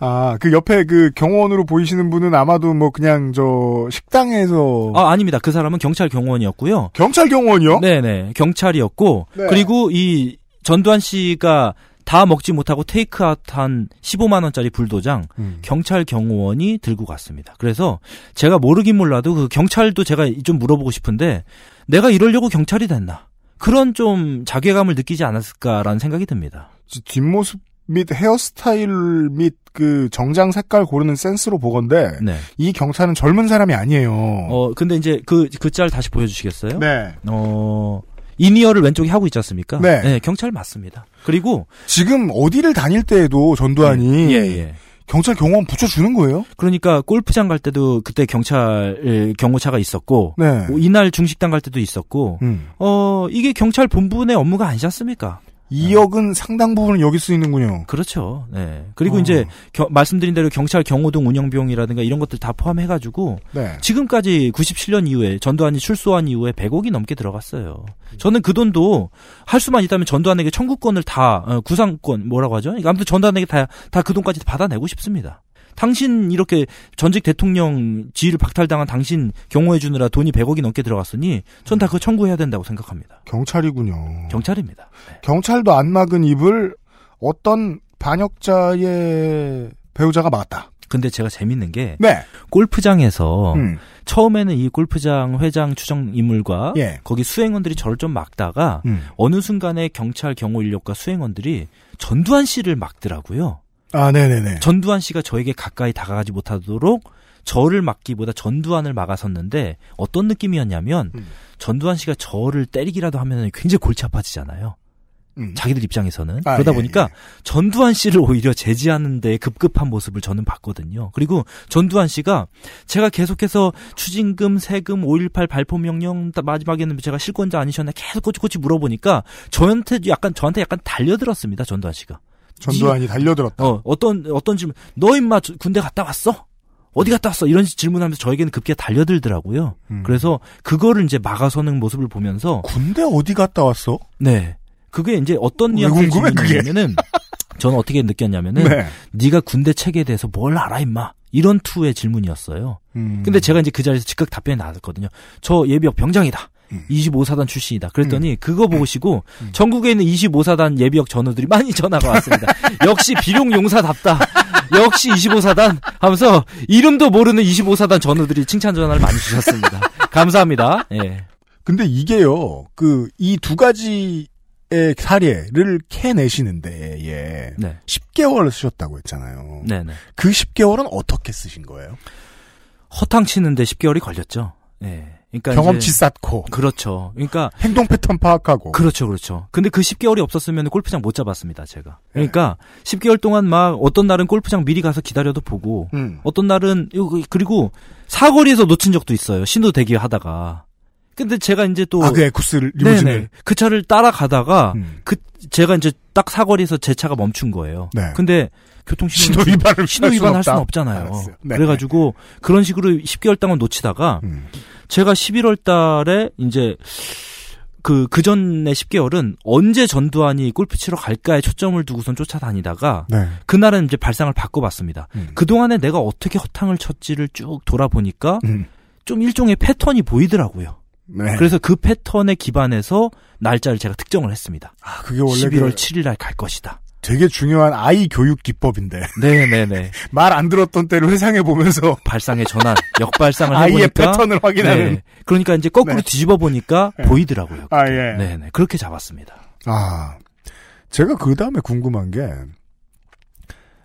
Speaker 2: 아, 그 옆에 그 경호원으로 보이시는 분은 아마도 뭐 그냥 저 식당에서
Speaker 10: 아 아닙니다. 그 사람은 경찰 경호원이었고요.
Speaker 2: 경찰 경호원이요?
Speaker 10: 네 네 경찰이었고
Speaker 2: 네.
Speaker 10: 그리고 이 전두환 씨가 다 먹지 못하고 테이크아웃한 15만 원짜리 불도장
Speaker 2: 음.
Speaker 10: 경찰 경호원이 들고 갔습니다. 그래서 제가 모르긴 몰라도 그 경찰도 제가 좀 물어보고 싶은데 내가 이러려고 경찰이 됐나 그런 좀 자괴감을 느끼지 않았을까라는 생각이 듭니다.
Speaker 2: 뒷모습 및 헤어스타일 및 그 정장 색깔 고르는 센스로 보건데
Speaker 10: 네.
Speaker 2: 이 경찰은 젊은 사람이 아니에요.
Speaker 10: 어 근데 이제 그 그 짤 다시 보여주시겠어요?
Speaker 2: 네.
Speaker 10: 어 이니어를 왼쪽에 하고 있지 않습니까?
Speaker 2: 네.
Speaker 10: 경찰 맞습니다. 그리고
Speaker 2: 지금 어디를 다닐 때에도 전두환이
Speaker 10: 예, 예.
Speaker 2: 경찰 경호원 붙여주는 거예요?
Speaker 10: 그러니까 골프장 갈 때도 그때 경찰 경호차가 있었고
Speaker 2: 네.
Speaker 10: 뭐 이날 중식당 갈 때도 있었고
Speaker 2: 음.
Speaker 10: 어 이게 경찰 본부의 업무가 아니지 않습니까?
Speaker 2: 2억은 상당 부분은 여기 쓰이는군요.
Speaker 10: 그렇죠. 네. 그리고
Speaker 2: 어.
Speaker 10: 이제 겨- 말씀드린 대로 경찰 경호동 운영 비용이라든가 이런 것들 다 포함해 가지고
Speaker 2: 네.
Speaker 10: 지금까지 97년 이후에 전두환이 출소한 이후에 100억이 넘게 들어갔어요. 저는 그 돈도 할 수만 있다면 전두환에게 청구권을 다 어, 구상권 뭐라고 하죠? 그러니까 아무튼 전두환에게 다 다 그 돈까지 받아내고 싶습니다. 당신 이렇게 전직 대통령 지위를 박탈당한 당신 경호해 주느라 돈이 100억이 넘게 들어갔으니 전 다 그거 청구해야 된다고 생각합니다.
Speaker 2: 경찰이군요.
Speaker 10: 경찰입니다.
Speaker 2: 경찰도 안 막은 입을 어떤 반역자의 배우자가 막았다.
Speaker 10: 근데 제가 재밌는 게
Speaker 2: 네.
Speaker 10: 골프장에서
Speaker 2: 음.
Speaker 10: 처음에는 이 골프장 회장 추정 인물과
Speaker 2: 예.
Speaker 10: 거기 수행원들이 저를 좀 막다가
Speaker 2: 음.
Speaker 10: 어느 순간에 경찰 경호 인력과 수행원들이 전두환 씨를 막더라고요.
Speaker 2: 아, 네네네.
Speaker 10: 전두환 씨가 저에게 가까이 다가가지 못하도록 저를 막기보다 전두환을 막아섰는데 어떤 느낌이었냐면
Speaker 2: 음.
Speaker 10: 전두환 씨가 저를 때리기라도 하면 굉장히 골치 아파지잖아요.
Speaker 2: 음.
Speaker 10: 자기들 입장에서는
Speaker 2: 아,
Speaker 10: 그러다
Speaker 2: 예,
Speaker 10: 보니까 전두환 씨를 오히려 제지하는 데 급급한 모습을 저는 봤거든요. 그리고 전두환 씨가 제가 계속해서 추징금, 세금, 5.18 발포 명령 다 마지막에는 제가 실권자 아니셨나 계속 꼬치꼬치 물어보니까 저한테 약간 저한테 약간 달려들었습니다. 전두환 씨가.
Speaker 2: 전두환이 달려들었다.
Speaker 10: 어, 어떤 어떤 질문. 너 임마 저- 군대 갔다 왔어? 어디 갔다 왔어? 이런 질문하면서 저에게는 급기야 달려들더라고요.
Speaker 2: 음.
Speaker 10: 그래서 그거를 이제 막아서는 모습을 보면서
Speaker 2: 군대 어디 갔다 왔어?
Speaker 10: 네. 그게 이제 어떤? 질문이냐면은 *laughs* 저는 어떻게 느꼈냐면은
Speaker 2: 네.
Speaker 10: 네가 군대 체계에 대해서 뭘 알아 임마 이런 투의 질문이었어요.
Speaker 2: 음.
Speaker 10: 근데 제가 이제 그 자리에서 즉각 답변이 나왔거든요. 저 예비역 병장이다.
Speaker 2: 음.
Speaker 10: 25사단 출신이다. 그랬더니 그거 보시고 전국에 있는 25사단 예비역 전우들이 많이 전화가 *laughs* 왔습니다. 역시 비룡 용사답다. 역시 25사단 하면서 이름도 모르는 25사단 전우들이 칭찬 전화를 많이 주셨습니다. 감사합니다. 예.
Speaker 2: 근데 이게요, 그, 이 두 가지의 사례를 캐내시는데, 예.
Speaker 10: 네.
Speaker 2: 10개월 쓰셨다고 했잖아요.
Speaker 10: 네 네.
Speaker 2: 그 10개월은 어떻게 쓰신 거예요?
Speaker 10: 허탕 치는데 10개월이 걸렸죠. 예. 그러니까
Speaker 2: 경험치 쌓고.
Speaker 10: 그렇죠. 그러니까
Speaker 2: 행동 패턴 파악하고.
Speaker 10: 그렇죠, 그렇죠. 근데 그 10개월이 없었으면 골프장 못 잡았습니다, 제가.
Speaker 2: 네.
Speaker 10: 그러니까 10개월 동안 막 어떤 날은 골프장 미리 가서 기다려도 보고,
Speaker 2: 음.
Speaker 10: 어떤 날은 이거- 그리고 사거리에서 놓친 적도 있어요. 신호 대기하다가. 근데 제가 이제 또
Speaker 2: 아, 그 에쿠스를, 리무진을.
Speaker 10: 네네. 그 차를 따라가다가
Speaker 2: 음.
Speaker 10: 그 제가 이제 딱 사거리에서 제 차가 멈춘 거예요.
Speaker 2: 네.
Speaker 10: 근데 교통
Speaker 2: 신호 위반을
Speaker 10: 신호
Speaker 2: 할
Speaker 10: 위반할
Speaker 2: 수는.
Speaker 10: 없잖아요.
Speaker 2: 네.
Speaker 10: 그래가지고 그런 식으로 10개월 동안 놓치다가
Speaker 2: 음.
Speaker 10: 제가 11월 달에 이제 그, 그 전에 10개월은 언제 전두환이 골프 치러 갈까에 초점을 두고선 쫓아다니다가
Speaker 2: 네.
Speaker 10: 그날은 이제 발상을 바꿔봤습니다.
Speaker 2: 음.
Speaker 10: 그동안에 내가 어떻게 허탕을 쳤지를 쭉 돌아보니까
Speaker 2: 음.
Speaker 10: 좀 일종의 패턴이 보이더라고요.
Speaker 2: 네.
Speaker 10: 그래서 그 패턴에 기반해서 날짜를 제가 특정을 했습니다.
Speaker 2: 아, 그게 원래
Speaker 10: 11월
Speaker 2: 그
Speaker 10: 7일 날 갈 것이다.
Speaker 2: 되게 중요한 아이 교육 기법인데. *laughs*
Speaker 10: 네네네.
Speaker 2: 말 안 들었던 때를 회상해 보면서. *laughs*
Speaker 10: 발상의 전환, 역발상을
Speaker 2: 아이의
Speaker 10: 해보니까
Speaker 2: 패턴을 확인하는.
Speaker 10: 네. 그러니까 이제 거꾸로
Speaker 2: 네.
Speaker 10: 뒤집어 보니까
Speaker 2: 네.
Speaker 10: 보이더라고요.
Speaker 2: 아, 예.
Speaker 10: 네네. 그렇게 잡았습니다.
Speaker 2: 아, 제가 그 다음에 궁금한 게,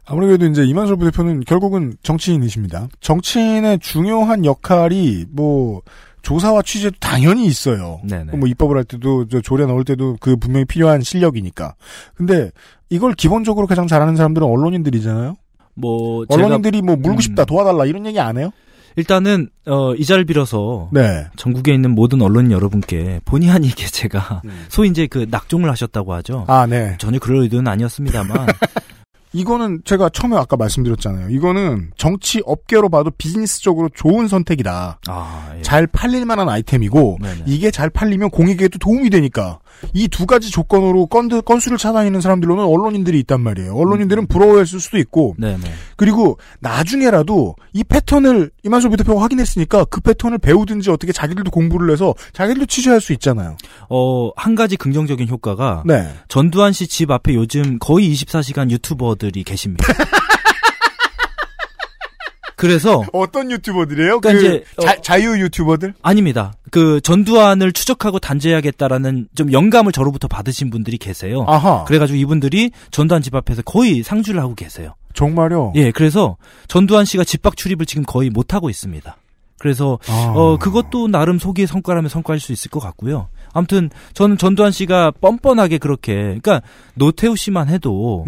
Speaker 2: 아무래도 이제 이만솔 부대표는 결국은 정치인이십니다. 정치인의 중요한 역할이 뭐, 조사와 취재도 당연히 있어요.
Speaker 10: 네네.
Speaker 2: 뭐 입법을 할 때도, 저 조례 넣을 때도 그 분명히 필요한 실력이니까. 근데 이걸 기본적으로 가장 잘하는 사람들은 언론인들이잖아요?
Speaker 10: 뭐
Speaker 2: 언론인들이
Speaker 10: 제가-
Speaker 2: 뭐 물고
Speaker 10: 음,
Speaker 2: 싶다, 도와달라 이런 얘기 안 해요?
Speaker 10: 일단은 어, 이 자를 빌어서
Speaker 2: 네.
Speaker 10: 전국에 있는 모든 언론인 여러분께 본의 아니게 제가 *laughs* 소위 이제 그 낙종을 하셨다고 하죠.
Speaker 2: 아, 네.
Speaker 10: 전혀 그럴 의도는 아니었습니다만 *laughs*
Speaker 2: 이거는 제가 처음에 아까 말씀드렸잖아요. 이거는 정치 업계로 봐도 비즈니스적으로 좋은 선택이다.
Speaker 10: 아, 예.
Speaker 2: 잘 팔릴 만한 아이템이고
Speaker 10: 네네.
Speaker 2: 이게 잘 팔리면 공익에도 도움이 되니까 이 두 가지 조건으로 건드, 건수를 찾아다니는 사람들로는 언론인들이 있단 말이에요. 언론인들은 부러워했을 수도 있고
Speaker 10: 네네.
Speaker 2: 그리고 나중에라도 이 패턴을 이만솔 부대표가 확인했으니까 그 패턴을 배우든지 어떻게 자기들도 공부를 해서 자기들도 취재할 수 있잖아요.
Speaker 10: 어, 한 가지 긍정적인 효과가
Speaker 2: 네.
Speaker 10: 전두환 씨 집 앞에 요즘 거의 24시간 유튜버들이 계십니다. *laughs* 그래서
Speaker 2: 어떤 유튜버들이에요?
Speaker 10: 그러니까
Speaker 2: 그
Speaker 10: 이제,
Speaker 2: 자, 자유 유튜버들?
Speaker 10: 아닙니다. 그 전두환을 추적하고 단죄해야겠다라는 좀 영감을 저로부터 받으신 분들이 계세요.
Speaker 2: 아하.
Speaker 10: 그래가지고 이분들이 전두환 집 앞에서 거의 상주를 하고 계세요.
Speaker 2: 정말요?
Speaker 10: 예, 그래서 전두환 씨가 집 밖 출입을 지금 거의 못 하고 있습니다. 그래서
Speaker 2: 아.
Speaker 10: 어 그것도 나름 소기의 성과라면 성과일 수 있을 것 같고요. 아무튼 저는 전두환 씨가 뻔뻔하게 그렇게 그러니까 노태우 씨만 해도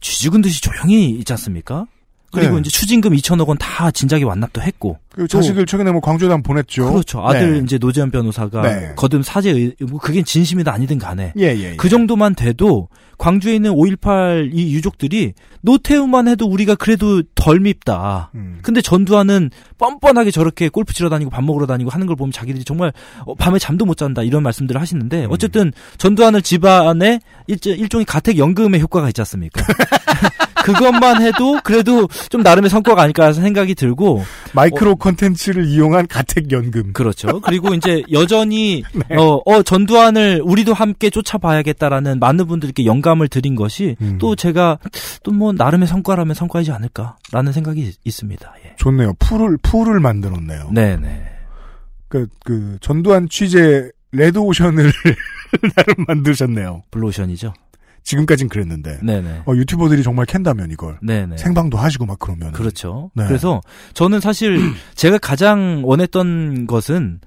Speaker 10: 쥐죽은 듯이 조용히 있지 않습니까? 그리고
Speaker 2: 네.
Speaker 10: 이제 추징금 2천억 원 다 진작에 완납도 했고
Speaker 2: 그 자식을 최근에 뭐 한번 보냈죠.
Speaker 10: 그렇죠. 아들
Speaker 2: 네.
Speaker 10: 이제 노재현 변호사가
Speaker 2: 네.
Speaker 10: 거듭 사죄 의- 뭐 그게 진심이든 아니든 간에
Speaker 2: 예, 예, 예.
Speaker 10: 그 정도만 돼도 광주에 있는 5.18 이 유족들이 노태우만 해도 우리가 그래도 덜 밉다.
Speaker 2: 음.
Speaker 10: 근데 전두환은 뻔뻔하게 저렇게 골프 치러 다니고 밥 먹으러 다니고 하는 걸 보면 자기들이 정말 어, 밤에 잠도 못 잔다 이런 말씀들을 하시는데
Speaker 2: 음.
Speaker 10: 어쨌든 전두환을 집안에 일종, 일종의 가택 연금의 효과가 있지 않습니까? *laughs* 그것만 해도 그래도 좀 나름의 성과가 아닐까 생각이 들고
Speaker 2: 마이크로 콘텐츠를 이용한 가택 연금.
Speaker 10: 그렇죠. 그리고 이제 *laughs* 여전히
Speaker 2: 네.
Speaker 10: 어, 어 전두환을 우리도 함께 쫓아봐야겠다라는 많은 분들께 영감을 드린 것이
Speaker 2: 음.
Speaker 10: 또 제가 또 뭐 나름의 성과라면 성과이지 않을까라는 생각이 있- 있습니다. 예.
Speaker 2: 좋네요. 풀을 풀을 만들었네요.
Speaker 10: 네네.
Speaker 2: 그, 그 전두환 취재 레드오션을 *laughs* 나름 만드셨네요.
Speaker 10: 블루오션이죠.
Speaker 2: 지금까진 그랬는데.
Speaker 10: 네네.
Speaker 2: 어, 유튜버들이 정말 캔다면 이걸
Speaker 10: 네네.
Speaker 2: 생방도 하시고 막 그러면.
Speaker 10: 그렇죠.
Speaker 2: 네.
Speaker 10: 그래서 저는 사실 *clears throat* 제가 가장 원했던 것은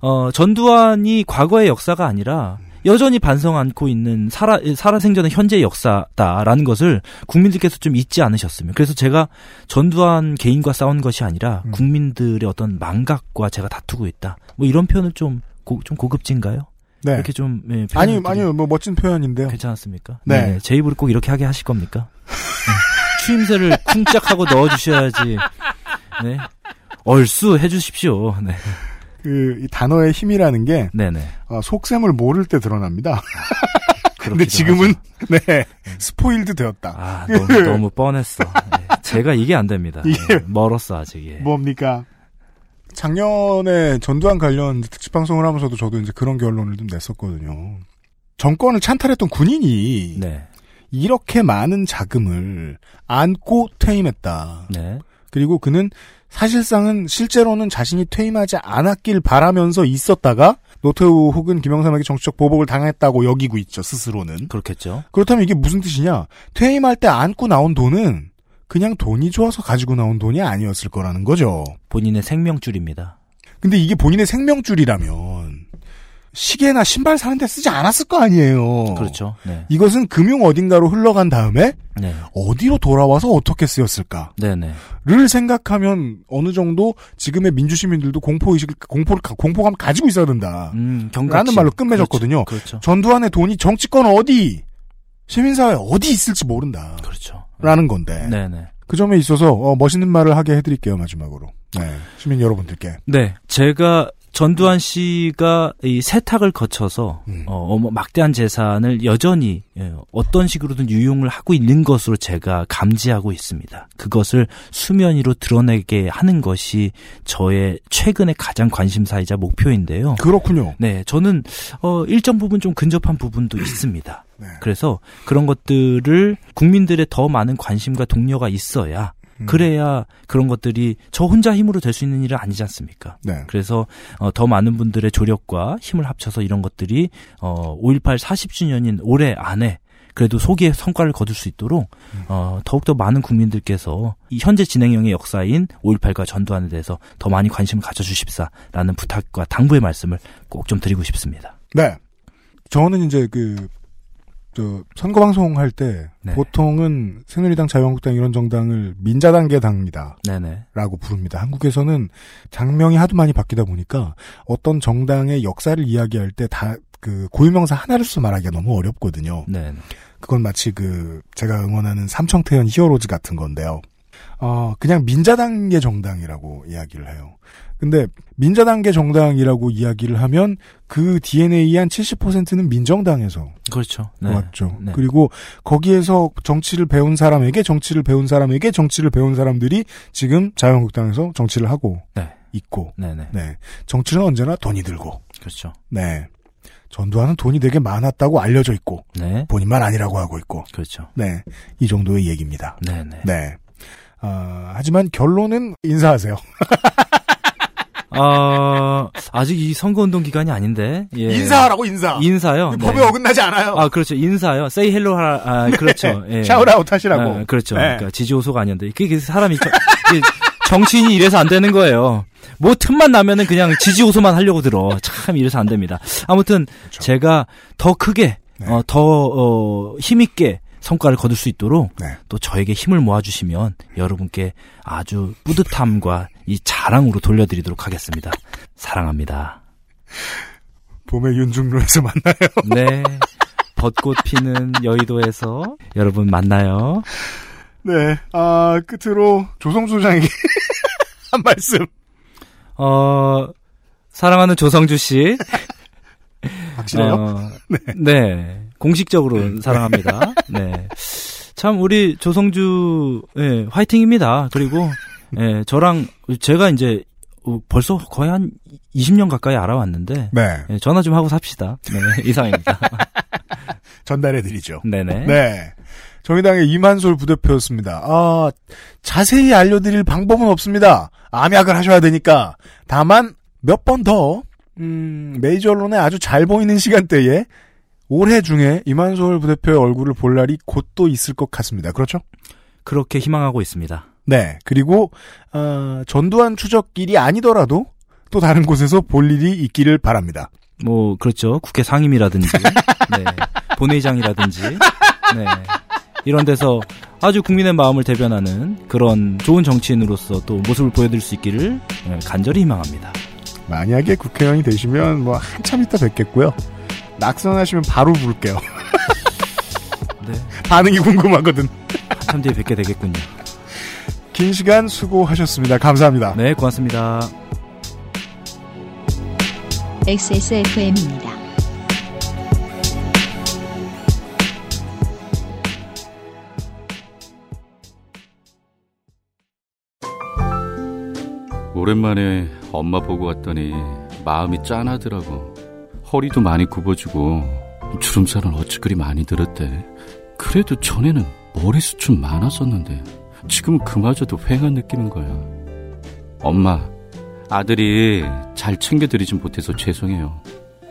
Speaker 10: 어 전두환이 과거의 역사가 아니라 여전히 반성 않고 있는 살아 살아생전의 현재의 역사다라는 것을 국민들께서 좀 잊지 않으셨으면 그래서 제가 전두환 개인과 싸운 것이 아니라
Speaker 2: 음.
Speaker 10: 국민들의 어떤 망각과 제가 다투고 있다. 뭐 이런 표현을 좀, 고, 좀 고급진가요?
Speaker 2: 네.
Speaker 10: 이렇게 좀 예,
Speaker 2: 아니, 아니요, 뭐 멋진 표현인데요.
Speaker 10: 괜찮았습니까?
Speaker 2: 네.
Speaker 10: 제 입으로 꼭 이렇게 하게 하실 겁니까? *laughs* 네. 추임새를 쿵짝하고 넣어주셔야지. 네. 얼쑤 해주십시오. 네.
Speaker 2: 그, 이 단어의 힘이라는 게,
Speaker 10: 네네.
Speaker 2: 어, 속셈을 모를 때 드러납니다. *laughs* 근데
Speaker 10: 그렇기도
Speaker 2: 지금은, 네, 스포일드 되었다.
Speaker 10: 아, 너무, 너무 뻔했어. 네. 제가 이게 안 됩니다. *laughs*
Speaker 2: 이게-
Speaker 10: 네. 멀었어, 아직. 예.
Speaker 2: 뭡니까? 작년에 전두환 관련 특집 방송을 하면서도 저도 이제 그런 결론을 좀 냈었거든요. 정권을 찬탈했던 군인이
Speaker 10: 네.
Speaker 2: 이렇게 많은 자금을 안고 퇴임했다.
Speaker 10: 네.
Speaker 2: 그리고 그는 사실상은 실제로는 자신이 퇴임하지 않았길 바라면서 있었다가 노태우 혹은 김영삼에게 정치적 보복을 당했다고 여기고 있죠 스스로는.
Speaker 10: 그렇겠죠.
Speaker 2: 그렇다면 이게 무슨 뜻이냐? 퇴임할 때 안고 나온 돈은 그냥 돈이 좋아서 가지고 나온 돈이 아니었을 거라는 거죠.
Speaker 10: 본인의 생명줄입니다.
Speaker 2: 근데 이게 본인의 생명줄이라면 시계나 신발 사는데 쓰지 않았을 거 아니에요.
Speaker 10: 그렇죠. 네.
Speaker 2: 이것은 금융 어딘가로 흘러간 다음에
Speaker 10: 네.
Speaker 2: 어디로 돌아와서 어떻게 쓰였을까?
Speaker 10: 네네.
Speaker 2: 를 생각하면 어느 정도 지금의 민주시민들도 공포 의식, 공포를, 가- 공포감 가지고 있어야 된다.
Speaker 10: 음, 경각심.
Speaker 2: 라는 말로 끝맺었거든요.
Speaker 10: 그렇죠.
Speaker 2: 전두환의 돈이 정치권 어디, 시민사회 어디 있을지 모른다.
Speaker 10: 그렇죠.
Speaker 2: 라는 건데.
Speaker 10: 네네.
Speaker 2: 그 점에 있어서 어, 멋있는 말을 하게 해드릴게요, 마지막으로. 네. 시민 여러분들께.
Speaker 10: 네, 제가 전두환 씨가 이 세탁을 거쳐서
Speaker 2: 음.
Speaker 10: 어, 막대한 재산을 여전히 예, 어떤 식으로든 유용을 하고 있는 것으로 제가 감지하고 있습니다. 그것을 수면 위로 드러내게 하는 것이 저의 최근의 가장 관심사이자 목표인데요.
Speaker 2: 그렇군요.
Speaker 10: 네, 저는 어 일정 부분 좀 근접한 부분도 *clears throat* 있습니다.
Speaker 2: 네.
Speaker 10: 그래서 그런 것들을 국민들의 더 많은 관심과 동료가 있어야
Speaker 2: 음.
Speaker 10: 그래야 그런 것들이 저 혼자 힘으로 될 수 있는 일은 아니지 않습니까?
Speaker 2: 네.
Speaker 10: 그래서 어, 더 많은 분들의 조력과 힘을 합쳐서 이런 것들이 어, 5.18 40주년인 올해 안에 그래도 소기의 성과를 거둘 수 있도록 어, 더욱더 많은 국민들께서 이 현재 진행형의 역사인 5.18과 전두환에 대해서 더 많이 관심을 가져주십사라는 부탁과 당부의 말씀을 꼭 좀 드리고 싶습니다.
Speaker 2: 네. 저는 이제 그, 저, 선거 방송 할 때,
Speaker 10: 네.
Speaker 2: 보통은 새누리당, 자유한국당 이런 정당을 민자단계 당이다.
Speaker 10: 네네.
Speaker 2: 라고 부릅니다. 한국에서는 장명이 하도 많이 바뀌다 보니까 어떤 정당의 역사를 이야기할 때 다 그 고유명사 하나를 써 말하기가 너무 어렵거든요.
Speaker 10: 네.
Speaker 2: 그건 마치 그 제가 응원하는 삼청태연 히어로즈 같은 건데요. 어, 그냥 민자단계 정당이라고 이야기를 해요. 근데 민자단계 정당이라고 이야기를 하면 그 DNA의 한 70%는 민정당에서
Speaker 10: 그렇죠. 네.
Speaker 2: 왔죠.
Speaker 10: 네.
Speaker 2: 그리고 거기에서 정치를 배운 사람에게 정치를 배운 사람에게 정치를 배운 사람들이 지금 자유한국당에서 정치를 하고
Speaker 10: 네.
Speaker 2: 있고
Speaker 10: 네네.
Speaker 2: 네. 정치는 언제나 돈이 들고
Speaker 10: 그렇죠.
Speaker 2: 네. 전두환은 돈이 되게 많았다고 알려져 있고
Speaker 10: 네.
Speaker 2: 본인만 아니라고 하고 있고
Speaker 10: 그렇죠.
Speaker 2: 네. 이 정도의 얘기입니다.
Speaker 10: 네네.
Speaker 2: 네. 아, 하지만 결론은 인사하세요. *laughs*
Speaker 10: 아, 아직 이 선거운동 기간이 아닌데. 예.
Speaker 2: 인사하라고 인사.
Speaker 10: 인사요.
Speaker 2: 이 법에 어긋나지 않아요.
Speaker 10: 아, 그렇죠. 인사요. say hello 하라. 아, 그렇죠. *laughs* 예.
Speaker 2: 샤웃아웃 하시라고.
Speaker 10: 아, 그렇죠.
Speaker 2: 네.
Speaker 10: 그러니까 지지호소가 아니었는데. 그게 사람이 저- 정치인이 이래서 안 되는 거예요. 뭐 틈만 나면은 그냥 지지호소만 하려고 들어. 참 이래서 안 됩니다. 아무튼
Speaker 2: 그렇죠.
Speaker 10: 제가 더 크게
Speaker 2: 네.
Speaker 10: 어, 더 어, 힘있게 성과를 거둘 수 있도록
Speaker 2: 네.
Speaker 10: 또 저에게 힘을 모아주시면 여러분께 아주 뿌듯함과 이 자랑으로 돌려드리도록 하겠습니다. 사랑합니다.
Speaker 2: 봄의 윤중로에서 만나요. *laughs*
Speaker 10: 네. 벚꽃 피는 여의도에서 여러분 만나요.
Speaker 2: 네. 아, 끝으로 조성수 소장에게 *laughs* 한 말씀.
Speaker 10: 어, 사랑하는 조성주 씨.
Speaker 2: 확실해요?
Speaker 10: 어, *laughs* 네. 공식적으로 사랑합니다. 네. 참, 우리 조성주, 예, 화이팅입니다. 그리고, 예, 저랑, 제가 이제, 어, 벌써 거의 한 20년 가까이 알아왔는데,
Speaker 2: 네.
Speaker 10: 예, 전화 좀 하고 삽시다. 네, *laughs* 이상입니다. *laughs*
Speaker 2: 전달해 드리죠.
Speaker 10: 네네.
Speaker 2: 네. 정의당의 이만솔 부대표였습니다. 아, 자세히 알려드릴 방법은 없습니다. 암약을 하셔야 되니까. 다만, 몇 번 더, 음, 메이저 언론에 아주 잘 보이는 시간대에 올해 중에 이만솔 부대표의 얼굴을 볼 날이 곧 또 있을 것 같습니다. 그렇죠?
Speaker 10: 그렇게 희망하고 있습니다.
Speaker 2: 네. 그리고, 어, 전두환 추적길이 아니더라도 또 다른 곳에서 볼 일이 있기를 바랍니다.
Speaker 10: 뭐, 그렇죠. 국회 상임이라든지, *laughs* 네. 본회의장이라든지, 네. 이런 데서 아주 국민의 마음을 대변하는 그런 좋은 정치인으로서 또 모습을 보여드릴 수 있기를 예, 간절히 희망합니다.
Speaker 2: 만약에 국회의원이 되시면 뭐 한참 있다 뵙겠고요. 낙선하시면 바로 부를게요.
Speaker 10: 네. *laughs*
Speaker 2: 반응이 궁금하거든.
Speaker 10: 한참 뒤에 뵙게 되겠군요.
Speaker 2: 긴 시간 수고하셨습니다. 감사합니다.
Speaker 10: 네, 고맙습니다.
Speaker 1: XSFM입니다.
Speaker 19: 오랜만에 엄마 보고 왔더니 마음이 짠하더라고. 허리도 많이 굽어지고 주름살은 어찌 그리 많이 들었대. 그래도 전에는 머리숱 좀 많았었는데 지금은 그마저도 휑한 느끼는 거야. 엄마, 아들이 잘 챙겨드리진 못해서 죄송해요.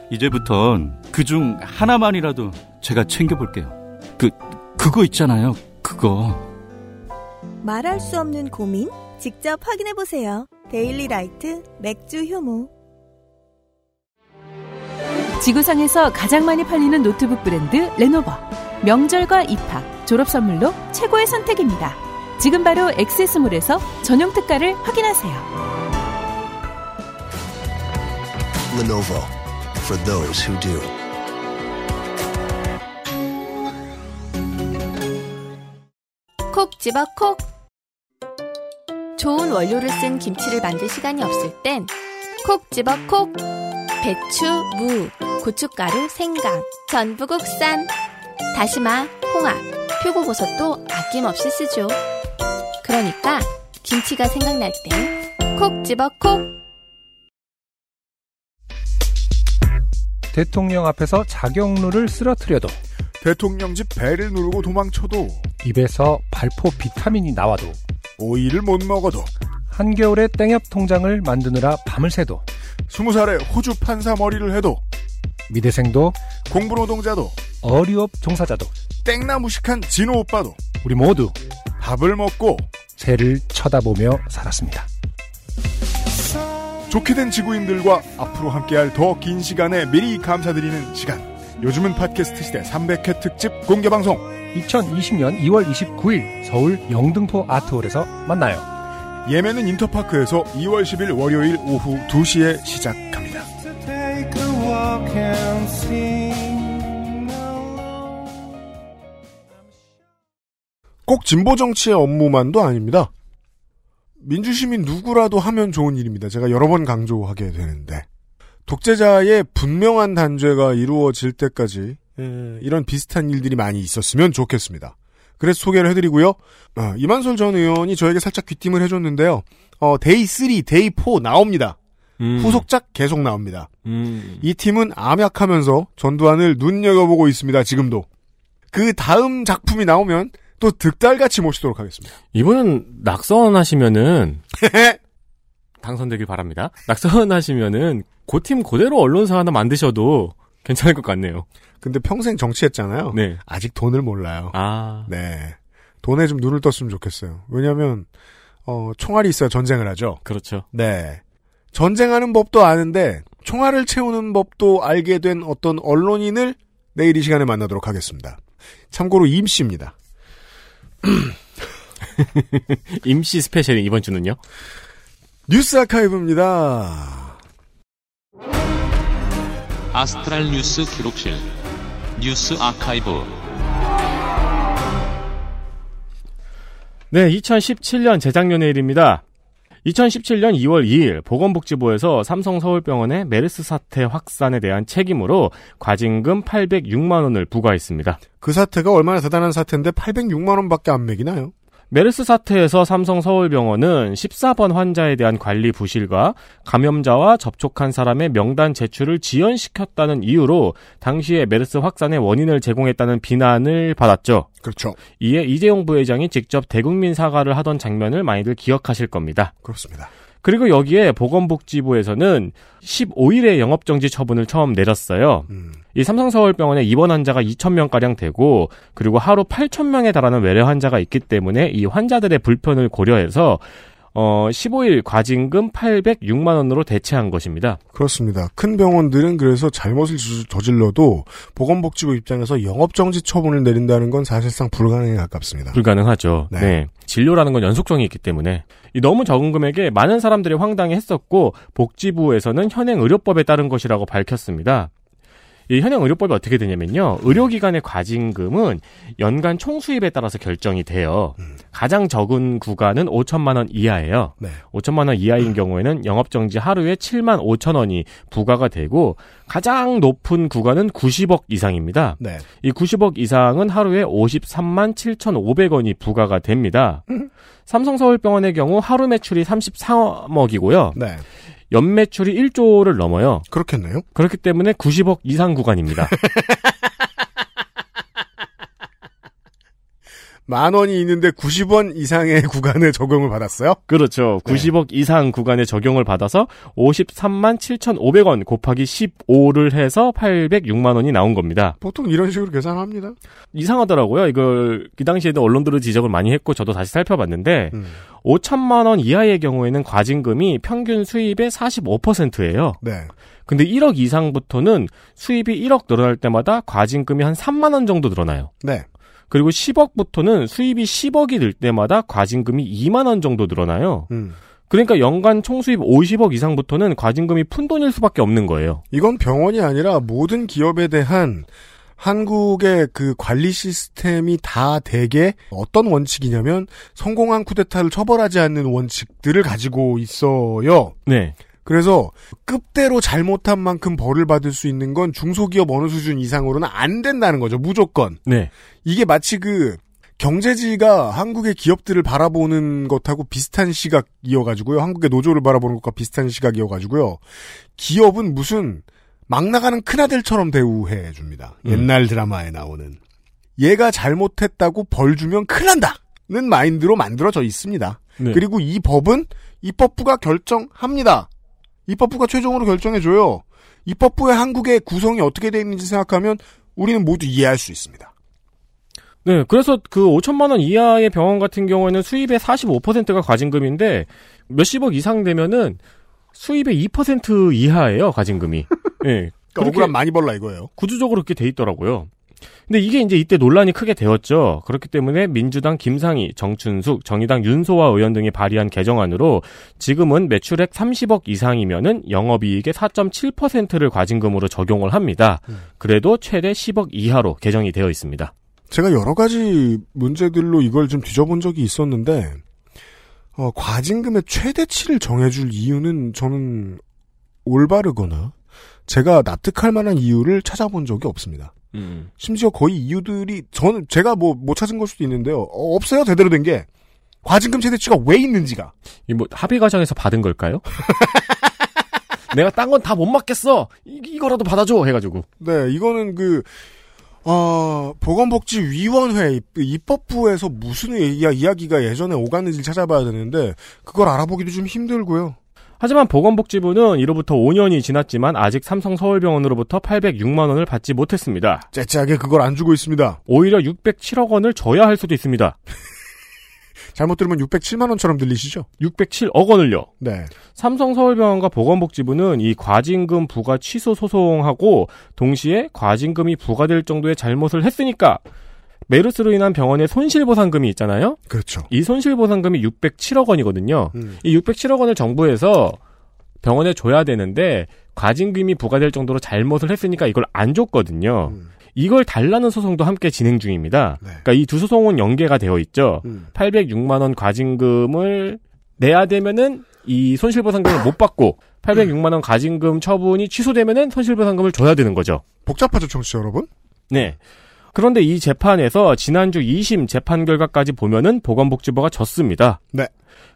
Speaker 19: 이제부턴 그중 하나만이라도 제가 챙겨볼게요. 그, 그거 있잖아요. 그거.
Speaker 9: 말할 수 없는 고민? 직접 확인해보세요. 데일리 라이트 맥주 효모.
Speaker 16: 지구상에서 가장 많이 팔리는 노트북 브랜드 레노버. 명절과 입학, 졸업 선물로 최고의 선택입니다. 지금 바로 엑세스몰에서 전용 특가를 확인하세요.
Speaker 17: Lenovo for those who do.
Speaker 18: 콕 집어 콕. 좋은 원료를 쓴 김치를 만들 시간이 없을 땐 콕 집어 콕. 배추, 무, 고춧가루, 생강, 전부 국산. 다시마, 홍합, 표고버섯도 아낌없이 쓰죠. 그러니까 김치가 생각날 땐콕 집어 콕.
Speaker 7: 대통령 앞에서 자격루를 쓰러뜨려도
Speaker 2: 대통령 집 배를 누르고 도망쳐도
Speaker 7: 입에서 발포 비타민이 나와도
Speaker 2: 오이를 못 먹어도
Speaker 7: 한겨울에 땡협 통장을 만드느라 밤을 새도
Speaker 2: 스무 살에 호주 판사 머리를 해도
Speaker 7: 미대생도
Speaker 2: 공부노동자도
Speaker 7: 어리업 종사자도
Speaker 2: 땡나무식한 진호 오빠도
Speaker 7: 우리 모두
Speaker 2: 밥을 먹고
Speaker 7: 새를 쳐다보며 살았습니다.
Speaker 2: 좋게 된 지구인들과 앞으로 함께할 더 긴 시간에 미리 감사드리는 시간. 요즘은 팟캐스트 시대 300회 특집 공개 방송.
Speaker 7: 2020년 2월 29일 서울 영등포 아트홀에서 만나요.
Speaker 2: 예매는 인터파크에서 2월 10일 월요일 오후 2시에 시작합니다. 꼭 진보 정치의 업무만도 아닙니다. 민주시민 누구라도 하면 좋은 일입니다. 제가 여러 번 강조하게 되는데 독재자의 분명한 단죄가 이루어질 때까지 예, 이런 비슷한 일들이 많이 있었으면 좋겠습니다. 그래서 소개를 해드리고요. 어, 임한솔 전 의원이 저에게 살짝 귀띔을 해줬는데요. 어, Day 3, Day 4 나옵니다.
Speaker 3: 음.
Speaker 2: 후속작 계속 나옵니다.
Speaker 3: 음.
Speaker 2: 이 팀은 암약하면서 전두환을 눈여겨보고 있습니다. 지금도. 그 다음 작품이 나오면 또 득달같이 모시도록 하겠습니다.
Speaker 3: 이번엔 낙선하시면은 *laughs* 당선되길 바랍니다. 낙선하시면은 고팀 그대로 언론사 하나 만드셔도 괜찮을 것 같네요.
Speaker 2: 근데 평생 정치했잖아요.
Speaker 3: 네.
Speaker 2: 아직 돈을 몰라요.
Speaker 3: 아.
Speaker 2: 네. 돈에 좀 눈을 떴으면 좋겠어요. 왜냐하면 어, 총알이 있어야 전쟁을 하죠.
Speaker 3: 그렇죠.
Speaker 2: 네. 전쟁하는 법도 아는데 총알을 채우는 법도 알게 된 어떤 언론인을 내일 이 시간에 만나도록 하겠습니다. 참고로 임씨입니다. *laughs*
Speaker 3: 임시 special인 이번 주는요?
Speaker 2: 뉴스 아카이브입니다.
Speaker 20: astral 뉴스 기록실 뉴스 아카이브
Speaker 3: 네, 2017년 재작년의 일입니다. 2017년 2월 2일 보건복지부에서 삼성서울병원의 메르스 사태 확산에 대한 책임으로 과징금 806만 원을 부과했습니다.
Speaker 2: 그 사태가 얼마나 대단한 사태인데 806만 원밖에 안 매기나요?
Speaker 3: 메르스 사태에서 삼성 서울병원은 14번 환자에 대한 관리 부실과 감염자와 접촉한 사람의 명단 제출을 지연시켰다는 이유로 당시에 메르스 확산의 원인을 제공했다는 비난을 받았죠.
Speaker 2: 그렇죠.
Speaker 3: 이에 이재용 부회장이 직접 대국민 사과를 하던 장면을 많이들 기억하실 겁니다.
Speaker 2: 그렇습니다.
Speaker 3: 그리고 여기에 보건복지부에서는 15일의 영업정지 처분을 처음 내렸어요.
Speaker 2: 음.
Speaker 3: 이 삼성서울병원에 입원 환자가 2,000명가량 되고, 그리고 하루 8,000명에 달하는 외래 환자가 있기 때문에 이 환자들의 불편을 고려해서, 어, 15일 과징금 806만 원으로 대체한 것입니다.
Speaker 2: 그렇습니다. 큰 병원들은 그래서 잘못을 저질러도 보건복지부 입장에서 영업정지 처분을 내린다는 건 사실상 불가능에 가깝습니다.
Speaker 3: 불가능하죠.
Speaker 2: 네.
Speaker 3: 네. 진료라는 건 연속성이 있기 때문에 이 너무 적은 금액에 많은 사람들이 황당해했었고 복지부에서는 현행 의료법에 따른 것이라고 밝혔습니다. 이 현행 의료법이 어떻게 되냐면요. 의료기관의 과징금은 연간 총수입에 따라서 결정이 돼요. 가장 적은 구간은 5천만 원 이하예요.
Speaker 2: 네.
Speaker 3: 5천만 원 이하인 경우에는 영업정지 하루에 7만 5천 원이 부과가 되고 가장 높은 구간은 90억 이상입니다.
Speaker 2: 네.
Speaker 3: 이 90억 이상은 하루에 53만 7,500원이 부과가 됩니다. 삼성서울병원의 경우 하루 매출이 33억이고요.
Speaker 2: 네.
Speaker 3: 연 매출이 1조를 넘어요.
Speaker 2: 그렇겠네요.
Speaker 3: 그렇기 때문에 90억 이상 구간입니다. *laughs*
Speaker 2: 만 원이 있는데 90원 이상의 *laughs* 구간에 적용을 받았어요?
Speaker 3: 그렇죠. 90억 이상 구간에 적용을 받아서 53만 7,500원 곱하기 15를 해서 806만 원이 나온 겁니다.
Speaker 2: 보통 이런 식으로 계산합니다.
Speaker 3: 이상하더라고요. 이걸 그 당시에도 언론들은 지적을 많이 했고 저도 다시 살펴봤는데
Speaker 2: 음.
Speaker 3: 5천만 원 이하의 경우에는 과징금이 평균 수입의 45%예요.
Speaker 2: 네.
Speaker 3: 근데 1억 이상부터는 수입이 1억 늘어날 때마다 과징금이 한 3만 원 정도 늘어나요.
Speaker 2: 네.
Speaker 3: 그리고 10억부터는 수입이 10억이 늘 때마다 과징금이 2만 원 정도 늘어나요.
Speaker 2: 음.
Speaker 3: 그러니까 연간 총수입 50억 이상부터는 과징금이 푼돈일 수밖에 없는 거예요.
Speaker 2: 이건 병원이 아니라 모든 기업에 대한 한국의 그 관리 시스템이 다 대개 어떤 원칙이냐면 성공한 쿠데타를 처벌하지 않는 원칙들을 가지고 있어요.
Speaker 3: 네.
Speaker 2: 그래서 급대로 잘못한 만큼 벌을 받을 수 있는 건 중소기업 어느 수준 이상으로는 안 된다는 거죠. 무조건.
Speaker 3: 네.
Speaker 2: 이게 마치 그 경제지가 한국의 기업들을 바라보는 것하고 비슷한 시각이어가지고요. 한국의 노조를 바라보는 것과 비슷한 시각이어가지고요. 기업은 무슨 막 나가는 큰아들처럼 대우해 줍니다.
Speaker 3: 음.
Speaker 2: 옛날 드라마에 나오는. 얘가 잘못했다고 벌 주면 큰일 난다는 마인드로 만들어져 있습니다.
Speaker 3: 네.
Speaker 2: 그리고 이 법은 입법부가 결정합니다. 입법부가 최종으로 결정해줘요. 입법부의 한국의 구성이 어떻게 되어 있는지 생각하면 우리는 모두 이해할 수 있습니다.
Speaker 3: 네, 그래서 그 5천만 원 이하의 병원 같은 경우에는 수입의 45%가 과징금인데 몇십억 이상 되면은 수입의 2% 이하예요, 과징금이. 네. *laughs*
Speaker 2: 그러니까 억울한 많이 벌라 이거예요.
Speaker 3: 구조적으로 그렇게 돼 있더라고요. 근데 이게 이제 이때 논란이 크게 되었죠. 그렇기 때문에 민주당 김상희, 정춘숙, 정의당 윤소아 의원 등이 발의한 개정안으로 지금은 매출액 30억 이상이면은 영업이익의 4.7%를 과징금으로 적용을 합니다. 그래도 최대 10억 이하로 개정이 되어 있습니다.
Speaker 2: 제가 여러 가지 문제들로 이걸 좀 뒤져본 적이 있었는데, 어, 과징금의 최대치를 정해줄 이유는 저는 올바르거나 제가 납득할 만한 이유를 찾아본 적이 없습니다.
Speaker 3: 음.
Speaker 2: 심지어 거의 이유들이 저는 제가 뭐 못 찾은 걸 수도 있는데요. 어, 없어요 제대로 된 게. 과징금 최대치가 왜 있는지가.
Speaker 3: 이 뭐 합의 과정에서 받은 걸까요? *laughs* 내가 딴 건 다못 맞겠어. 이, 이거라도 받아줘 해가지고.
Speaker 2: 네, 이거는 그, 어, 보건복지위원회, 입법부에서 무슨 이야, 이야기가 예전에 오갔는지 찾아봐야 되는데, 그걸 알아보기도 좀 힘들고요.
Speaker 3: 하지만 보건복지부는 이로부터 5년이 지났지만 아직 삼성서울병원으로부터 806만 원을 받지 못했습니다.
Speaker 2: 째째하게 그걸 안 주고 있습니다.
Speaker 3: 오히려 607억 원을 줘야 할 수도 있습니다. *laughs*
Speaker 2: 잘못 들으면 607만 원처럼 들리시죠?
Speaker 3: 607억 원을요.
Speaker 2: 네.
Speaker 3: 삼성서울병원과 보건복지부는 이 과징금 부과 취소 소송하고 동시에 과징금이 부과될 정도의 잘못을 했으니까 메르스로 인한 병원의 손실보상금이 있잖아요.
Speaker 2: 그렇죠.
Speaker 3: 이 손실보상금이 607억 원이거든요.
Speaker 2: 음.
Speaker 3: 이 607억 원을 정부에서 병원에 줘야 되는데 과징금이 부과될 정도로 잘못을 했으니까 이걸 안 줬거든요.
Speaker 2: 음.
Speaker 3: 이걸 달라는 소송도 함께 진행 중입니다.
Speaker 2: 네.
Speaker 3: 그러니까 이 두 소송은 연계가 되어 있죠.
Speaker 2: 음.
Speaker 3: 806만 원 과징금을 내야 되면은 이 손실보상금을 못 받고 806만 원 과징금 처분이 취소되면은 손실보상금을 줘야 되는 거죠.
Speaker 2: 복잡하죠, 청취자 여러분?
Speaker 3: 네. 그런데 이 재판에서 지난주 2심 재판 결과까지 보면은 보건복지부가 졌습니다.
Speaker 2: 네.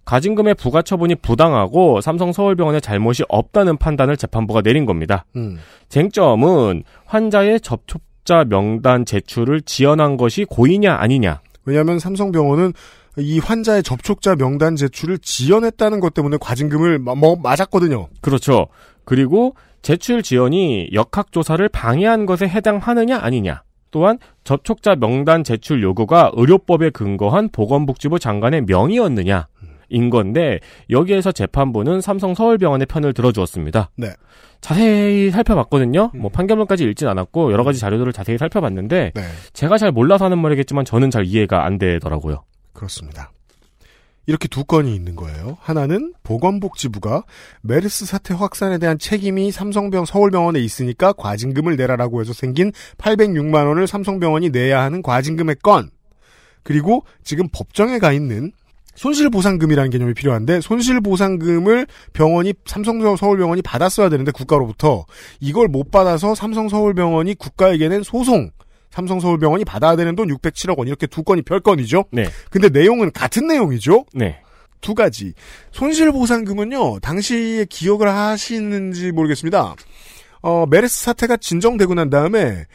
Speaker 3: 과징금의 부과 처분이 부당하고 삼성서울병원의 잘못이 없다는 판단을 재판부가 내린 겁니다.
Speaker 2: 음.
Speaker 3: 쟁점은 환자의 접촉자 명단 제출을 지연한 것이 고의냐 아니냐.
Speaker 2: 왜냐하면 삼성병원은 이 환자의 접촉자 명단 제출을 지연했다는 것 때문에 과징금을 마- 뭐 맞았거든요.
Speaker 3: 그렇죠. 그리고 제출 지연이 역학조사를 방해한 것에 해당하느냐 아니냐. 또한 접촉자 명단 제출 요구가 의료법에 근거한 보건복지부 장관의 명의였느냐. 인 건데 여기에서 재판부는 삼성 서울병원의 편을 들어주었습니다.
Speaker 2: 네.
Speaker 3: 자세히 살펴봤거든요. 뭐 판결문까지 읽진 않았고 여러 가지 자료들을 자세히 살펴봤는데
Speaker 2: 네.
Speaker 3: 제가 잘 몰라서 하는 말이겠지만 저는 잘 이해가 안 되더라고요.
Speaker 2: 그렇습니다. 이렇게 두 건이 있는 거예요. 하나는 보건복지부가 메르스 사태 확산에 대한 책임이 삼성병 서울병원에 있으니까 과징금을 내라라고 해서 생긴 806만 원을 삼성병원이 내야 하는 과징금의 건. 그리고 지금 법정에 가 있는 손실보상금이라는 개념이 필요한데 손실보상금을 병원이 삼성 서울병원이 받았어야 되는데 국가로부터 이걸 못 받아서 삼성 서울병원이 국가에게 낸 소송 삼성 서울병원이 받아야 되는 돈 607억 원 이렇게 두 건이 별건이죠.
Speaker 3: 네.
Speaker 2: 근데 내용은 같은 내용이죠.
Speaker 3: 네.
Speaker 2: 두 가지. 손실보상금은요, 당시에 기억을 하시는지 모르겠습니다. 어, 메르스 사태가 진정되고 난 다음에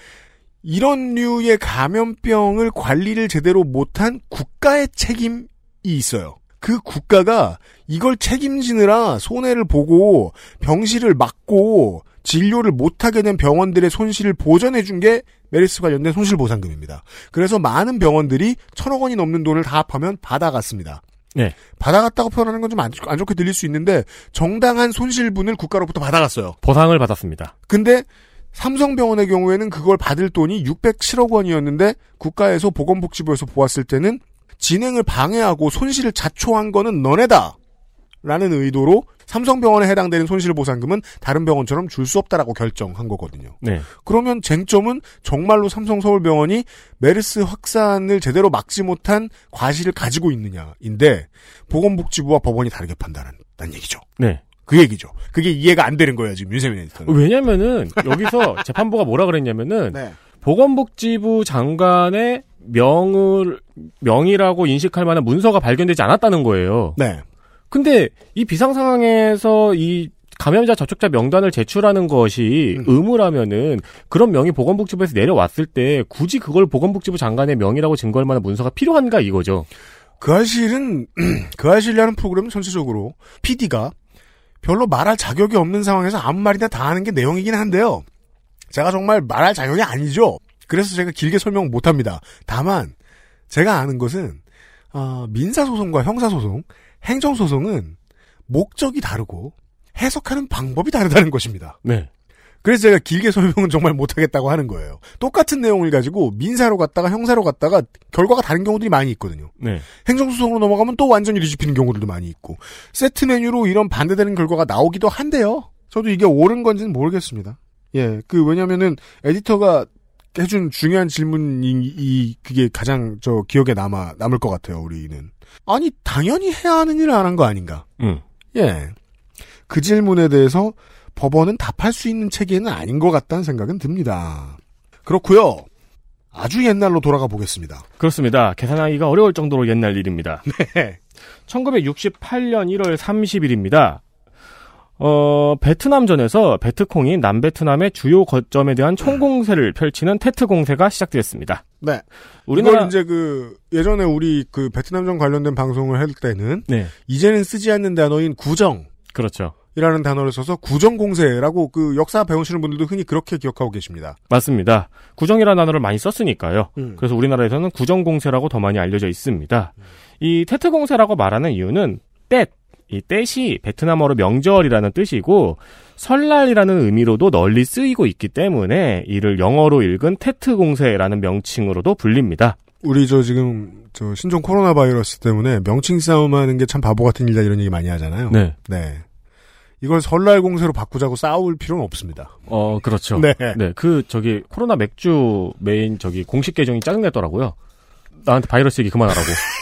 Speaker 2: 이런 류의 감염병을 관리를 제대로 못한 국가의 책임이 있어요. 그 국가가 이걸 책임지느라 손해를 보고 병실을 막고 진료를 못하게 된 병원들의 손실을 보전해 준 게 메르스 관련된 손실보상금입니다. 그래서 많은 병원들이 천억 원이 넘는 돈을 다 합하면 받아갔습니다.
Speaker 3: 네.
Speaker 2: 받아갔다고 표현하는 건 좀 안 좋게 들릴 수 있는데 정당한 손실분을 국가로부터 받아갔어요.
Speaker 3: 보상을 받았습니다.
Speaker 2: 근데 삼성병원의 경우에는 그걸 받을 돈이 607억 원이었는데 국가에서 보건복지부에서 보았을 때는 진행을 방해하고 손실을 자초한 거는 너네다. 라는 의도로 삼성병원에 해당되는 손실보상금은 다른 병원처럼 줄 수 없다라고 결정한 거거든요.
Speaker 3: 네.
Speaker 2: 그러면 쟁점은 정말로 삼성서울병원이 메르스 확산을 제대로 막지 못한 과실을 가지고 있느냐인데 보건복지부와 법원이 다르게 판단한다는 얘기죠.
Speaker 3: 네.
Speaker 2: 그 얘기죠. 그게 이해가 안 되는 거예요, 지금 윤세민 에디터는.
Speaker 3: 왜냐면은 여기서 *laughs* 재판부가 뭐라 그랬냐면은
Speaker 2: 네.
Speaker 3: 보건복지부 장관의 명을 명이라고 인식할 만한 문서가 발견되지 않았다는 거예요.
Speaker 2: 네.
Speaker 3: 근데 이 비상 상황에서 이 감염자 접촉자 명단을 제출하는 것이 의무라면은 그런 명이 보건복지부에서 내려왔을 때 굳이 그걸 보건복지부 장관의 명이라고 증거할 만한 문서가 필요한가 이거죠.
Speaker 2: 그 아실은 *clears throat* 그 아실이라는 프로그램은 전체적으로 PD가 별로 말할 자격이 없는 상황에서 아무 말이나 다 하는 게 내용이긴 한데요. 제가 정말 말할 자격이 아니죠. 그래서 제가 길게 설명 못 합니다. 다만 제가 아는 것은 어, 민사소송과 형사소송, 행정소송은 목적이 다르고 해석하는 방법이 다르다는 것입니다.
Speaker 3: 네.
Speaker 2: 그래서 제가 길게 설명은 정말 못하겠다고 하는 거예요. 똑같은 내용을 가지고 민사로 갔다가 형사로 갔다가 결과가 다른 경우들이 많이 있거든요.
Speaker 3: 네.
Speaker 2: 행정소송으로 넘어가면 또 완전히 뒤집히는 경우들도 많이 있고 세트 메뉴로 이런 반대되는 결과가 나오기도 한데요. 저도 이게 옳은 건지는 모르겠습니다. 예, 그 왜냐면은 에디터가 해준 중요한 질문이 이 그게 가장 저 기억에 남아 남을 것 같아요. 우리는 아니 당연히 해야 하는 일을 안 한 거 아닌가?
Speaker 3: 음.
Speaker 2: 예, 그 질문에 대해서 법원은 답할 수 있는 체계는 아닌 것 같다는 생각은 듭니다. 그렇고요. 아주 옛날로 돌아가 보겠습니다.
Speaker 3: 그렇습니다. 계산하기가 어려울 정도로 옛날 일입니다. *laughs*
Speaker 2: 네.
Speaker 3: 1968년 1월 30일입니다. 어, 베트남전에서 베트콩이 남베트남의 주요 거점에 대한 총공세를 펼치는 테트 공세가 시작되었습니다.
Speaker 2: 네. 이걸 이제 그 예전에 우리 그 베트남전 관련된 방송을 할 때는
Speaker 3: 네.
Speaker 2: 이제는 쓰지 않는 단어인 구정
Speaker 3: 그렇죠.
Speaker 2: 이라는 단어를 써서 구정공세라고 그 역사 배우시는 분들도 흔히 그렇게 기억하고 계십니다.
Speaker 3: 맞습니다. 구정이라는 단어를 많이 썼으니까요.
Speaker 2: 음.
Speaker 3: 그래서 우리나라에서는 구정공세라고 더 많이 알려져 있습니다. 이 테트공세라고 말하는 이유는 떼, 이 떼시 베트남어로 명절이라는 뜻이고 설날이라는 의미로도 널리 쓰이고 있기 때문에 이를 영어로 읽은 테트 공세라는 명칭으로도 불립니다.
Speaker 2: 우리 저 지금 저 신종 코로나 바이러스 때문에 명칭 싸움하는 게 참 바보 같은 일이다 이런 얘기 많이 하잖아요.
Speaker 3: 네.
Speaker 2: 네. 이걸 설날 공세로 바꾸자고 싸울 필요는 없습니다.
Speaker 3: 어, 그렇죠.
Speaker 2: 네.
Speaker 3: 그, 저기, 코로나 맥주 메인, 저기, 공식 계정이 짜증냈더라고요. 나한테 바이러스 얘기 그만하라고. *laughs*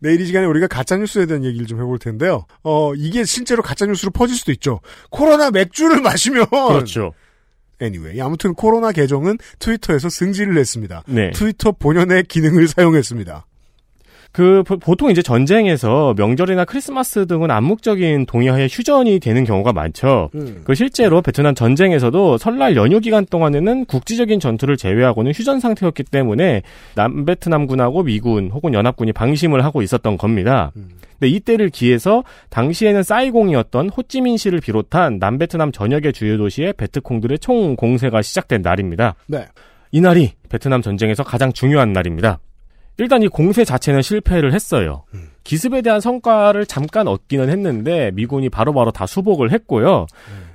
Speaker 2: 내일 이 시간에 우리가 가짜뉴스에 대한 얘기를 좀 해볼 텐데요. 어, 이게 실제로 가짜뉴스로 퍼질 수도 있죠. 코로나 맥주를 *laughs* 마시면.
Speaker 3: 그렇죠.
Speaker 2: anyway. 아무튼 코로나 계정은 트위터에서 승진을 했습니다.
Speaker 3: 네.
Speaker 2: 트위터 본연의 기능을 사용했습니다.
Speaker 3: 그 보- 보통 이제 전쟁에서 명절이나 크리스마스 등은 암묵적인 동의하에 휴전이 되는 경우가 많죠.
Speaker 2: 음.
Speaker 3: 그 실제로 베트남 전쟁에서도 설날 연휴 기간 동안에는 국지적인 전투를 제외하고는 휴전 상태였기 때문에 남베트남군하고 미군 혹은 연합군이 방심을 하고 있었던 겁니다. 근데 이때를 기해서 당시에는 사이공이었던 호찌민시를 비롯한 남베트남 전역의 주요 도시의 베트콩들의 총 공세가 시작된 날입니다.
Speaker 2: 네.
Speaker 3: 이 날이 베트남 전쟁에서 가장 중요한 날입니다. 일단 이 공세 자체는 실패를 했어요. 기습에 대한 성과를 잠깐 얻기는 했는데 미군이 바로바로 다 수복을 했고요.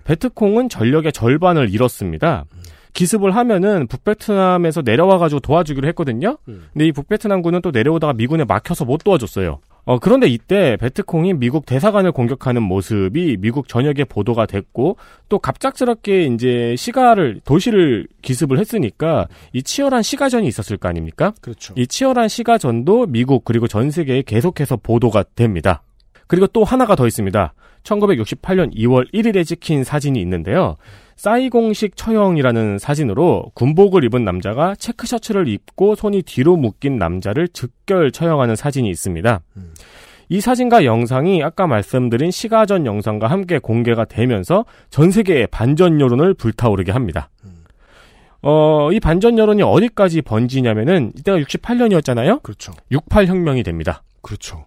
Speaker 3: 베트콩은 전력의 절반을 잃었습니다. 기습을 하면은 북베트남에서 내려와가지고 도와주기로 했거든요. 근데 이 북베트남군은 또 내려오다가 미군에 막혀서 못 도와줬어요. 어, 그런데 이때 베트콩이 미국 대사관을 공격하는 모습이 미국 전역에 보도가 됐고, 또 갑작스럽게 이제 시가를, 도시를 기습을 했으니까 이 치열한 시가전이 있었을 거 아닙니까?
Speaker 2: 그렇죠.
Speaker 3: 이 치열한 시가전도 미국 그리고 전 세계에 계속해서 보도가 됩니다. 그리고 또 하나가 더 있습니다. 1968년 2월 1일에 찍힌 사진이 있는데요. 사이공식 처형이라는 사진으로 군복을 입은 남자가 체크 셔츠를 입고 손이 뒤로 묶인 남자를 즉결 처형하는 사진이 있습니다. 이 사진과 영상이 아까 말씀드린 시가전 영상과 함께 공개가 되면서 전 세계의 반전 여론을 불타오르게 합니다. 어, 이 반전 여론이 어디까지 번지냐면은 이때가 68년이었잖아요.
Speaker 2: 그렇죠.
Speaker 3: 68 혁명이 됩니다.
Speaker 2: 그렇죠.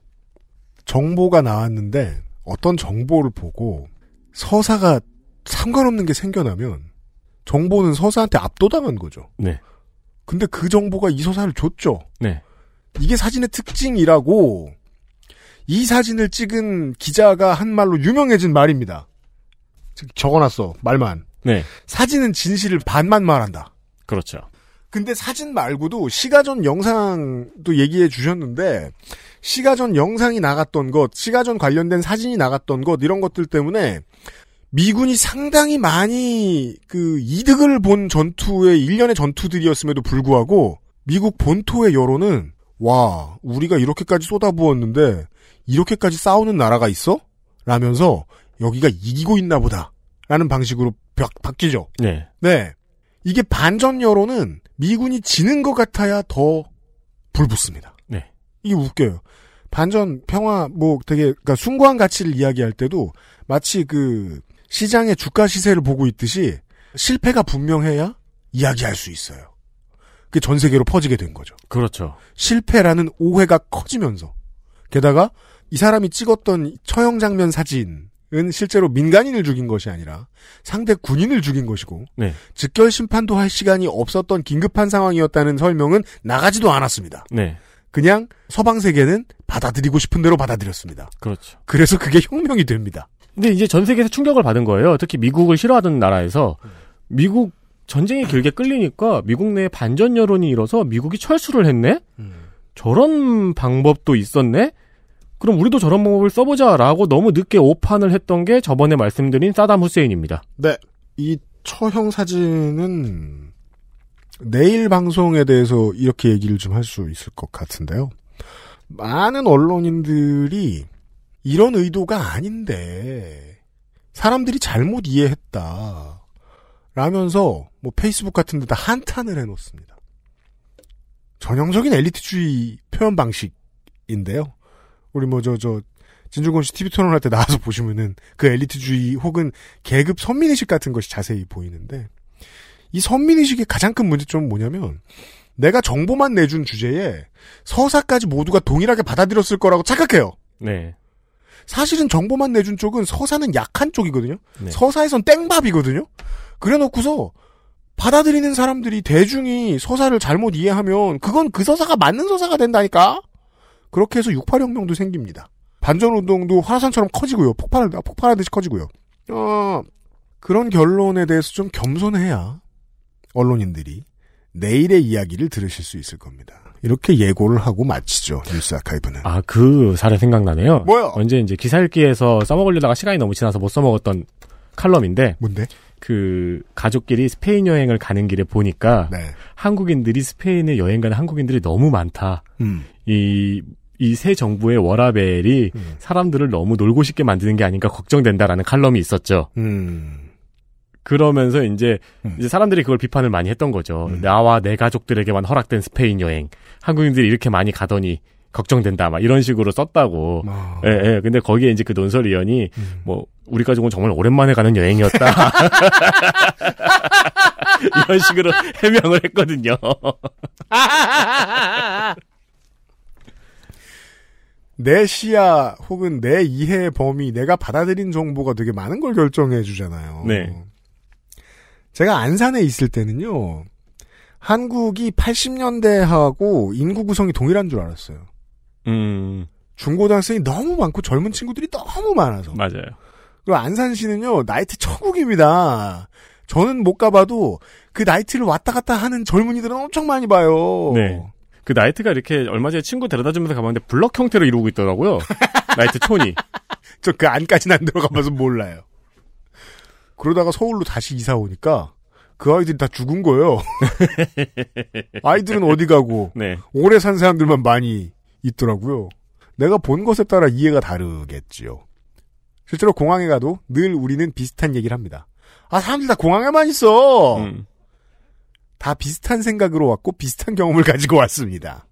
Speaker 2: 정보가 나왔는데 어떤 정보를 보고 서사가 상관없는 게 생겨나면 정보는 서사한테 압도당한 거죠.
Speaker 3: 네.
Speaker 2: 근데 그 정보가 이 서사를 줬죠.
Speaker 3: 네.
Speaker 2: 이게 사진의 특징이라고 이 사진을 찍은 기자가 한 말로 유명해진 말입니다. 적어놨어 말만.
Speaker 3: 네.
Speaker 2: 사진은 진실을 반만 말한다.
Speaker 3: 그렇죠.
Speaker 2: 근데 사진 말고도 시가전 영상도 얘기해 주셨는데 시가전 영상이 나갔던 것, 시가전 관련된 사진이 나갔던 것 이런 것들 때문에 미군이 상당히 많이 그 이득을 본 전투의 일련의 전투들이었음에도 불구하고 미국 본토의 여론은 와 우리가 이렇게까지 쏟아부었는데 이렇게까지 싸우는 나라가 있어? 라면서 여기가 이기고 있나 보다 라는 방식으로 바, 바뀌죠.
Speaker 3: 네.
Speaker 2: 네. 이게 반전 여론은 미군이 지는 것 같아야 더 불붙습니다.
Speaker 3: 네.
Speaker 2: 이게 웃겨요. 반전 평화 뭐 되게 그러니까 숭고한 가치를 이야기할 때도 마치 그 시장의 주가 시세를 보고 있듯이 실패가 분명해야 이야기할 수 있어요. 그게 전 세계로 퍼지게 된 거죠.
Speaker 3: 그렇죠.
Speaker 2: 실패라는 오해가 커지면서 게다가 이 사람이 찍었던 처형 장면 사진은 실제로 민간인을 죽인 것이 아니라 상대 군인을 죽인 것이고
Speaker 3: 네.
Speaker 2: 즉결 심판도 할 시간이 없었던 긴급한 상황이었다는 설명은 나가지도 않았습니다.
Speaker 3: 네.
Speaker 2: 그냥 서방 세계는 받아들이고 싶은 대로 받아들였습니다.
Speaker 3: 그렇죠.
Speaker 2: 그래서 그게 혁명이 됩니다.
Speaker 3: 근데 이제 전 세계에서 충격을 받은 거예요. 특히 미국을 싫어하던 나라에서 미국 전쟁이 길게 끌리니까 미국 내에 반전 여론이 일어서 미국이 철수를 했네? 저런 방법도 있었네? 그럼 우리도 저런 방법을 써보자라고 너무 늦게 오판을 했던 게 저번에 말씀드린 사담 후세인입니다.
Speaker 2: 네. 이 처형 사진은 내일 방송에 대해서 이렇게 얘기를 좀 할 수 있을 것 같은데요. 많은 언론인들이 이런 의도가 아닌데 사람들이 잘못 이해했다. 라면서 뭐 페이스북 같은 데다 한탄을 해놓습니다. 전형적인 엘리트주의 표현 방식인데요. 우리 뭐 저 저 진중권 씨 TV 토론할 때 나와서 보시면은 그 엘리트주의 혹은 계급 선민의식 같은 것이 자세히 보이는데 이 선민의식의 가장 큰 문제점은 뭐냐면 내가 정보만 내준 주제에 서사까지 모두가 동일하게 받아들였을 거라고 착각해요.
Speaker 3: 네.
Speaker 2: 사실은 정보만 내준 쪽은 서사는 약한 쪽이거든요.
Speaker 3: 네.
Speaker 2: 서사에선 땡밥이거든요. 그래 놓고서 받아들이는 사람들이 대중이 서사를 잘못 이해하면 그건 그 서사가 맞는 서사가 된다니까. 그렇게 해서 68혁명도 생깁니다. 반전운동도 화산처럼 커지고요. 폭발, 폭발하듯이 커지고요. 어, 그런 결론에 대해서 좀 겸손해야 언론인들이 내일의 이야기를 들으실 수 있을 겁니다. 이렇게 예고를 하고 마치죠. 뉴스 아카이브는.
Speaker 3: 아, 그 사례 생각나네요.
Speaker 2: 뭐요?
Speaker 3: 언제 이제 기사 읽기에서 써먹으려다가 시간이 너무 지나서 못 써먹었던 칼럼인데.
Speaker 2: 뭔데?
Speaker 3: 그 가족끼리 스페인 여행을 가는 길에 보니까
Speaker 2: 네.
Speaker 3: 한국인들이 스페인에 여행 가는 한국인들이 너무 많다.
Speaker 2: 음.
Speaker 3: 이 이새 정부의 워라벨이 사람들을 너무 놀고 싶게 만드는 게 아닌가 걱정된다라는 칼럼이 있었죠.
Speaker 2: 음.
Speaker 3: 그러면서 이제 이제 사람들이 그걸 비판을 많이 했던 거죠.
Speaker 2: 음.
Speaker 3: 나와 내 가족들에게만 허락된 스페인 여행. 한국인들이 이렇게 많이 가더니 걱정된다. 막 이런 식으로 썼다고.
Speaker 2: 아.
Speaker 3: 예, 예. 근데 거기에 이제 그 논설위원이
Speaker 2: 음.
Speaker 3: 뭐 우리 가족은 정말 오랜만에 가는 여행이었다. *laughs* 이런 식으로 *laughs* 해명을 했거든요. *laughs*
Speaker 2: 내 시야 혹은 내 이해의 범위, 내가 받아들인 정보가 되게 많은 걸 결정해 주잖아요.
Speaker 3: 네.
Speaker 2: 제가 안산에 있을 때는요. 한국이 80년대하고 인구 구성이 동일한 줄 알았어요.
Speaker 3: 음,
Speaker 2: 중고등학생이 너무 많고 젊은 친구들이 너무 많아서.
Speaker 3: 맞아요.
Speaker 2: 그리고 안산시는요, 나이트 천국입니다. 저는 못 가봐도 그 나이트를 왔다 갔다 하는 젊은이들은 엄청 많이 봐요.
Speaker 3: 네. 그 나이트가 이렇게 얼마 전에 친구 데려다 주면서 가봤는데 블럭 형태로 이루고 있더라고요. *laughs* 나이트 촌이.
Speaker 2: 저 그 안까지는 안 들어가봐서 몰라요. 그러다가 서울로 다시 이사 오니까 그 아이들이 다 죽은 거예요. *laughs* 아이들은 어디 가고
Speaker 3: 네.
Speaker 2: 오래 산 사람들만 많이 있더라고요. 내가 본 것에 따라 이해가 다르겠지요. 실제로 공항에 가도 늘 우리는 비슷한 얘기를 합니다. 아 사람들 다 공항에만 있어.
Speaker 3: 음.
Speaker 2: 다 비슷한 생각으로 왔고 비슷한 경험을 가지고 왔습니다.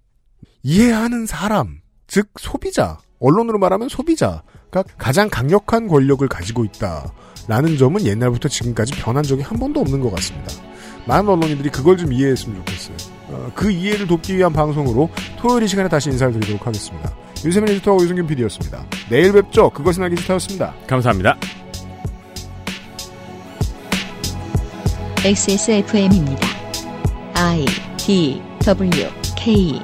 Speaker 2: 이해하는 사람, 즉 소비자, 언론으로 말하면 소비자가 가장 강력한 권력을 가지고 있다 라는 점은 옛날부터 지금까지 변한 적이 한 번도 없는 것 같습니다. 많은 언론인들이 그걸 좀 이해했으면 좋겠어요. 어, 그 이해를 돕기 위한 방송으로 토요일 이 시간에 다시 인사를 드리도록 하겠습니다. 윤세민 에디터와 유승균 PD였습니다. 내일 뵙죠. 그것은 알기 싫다였습니다.
Speaker 3: 감사합니다.
Speaker 1: XSFM입니다. I D W K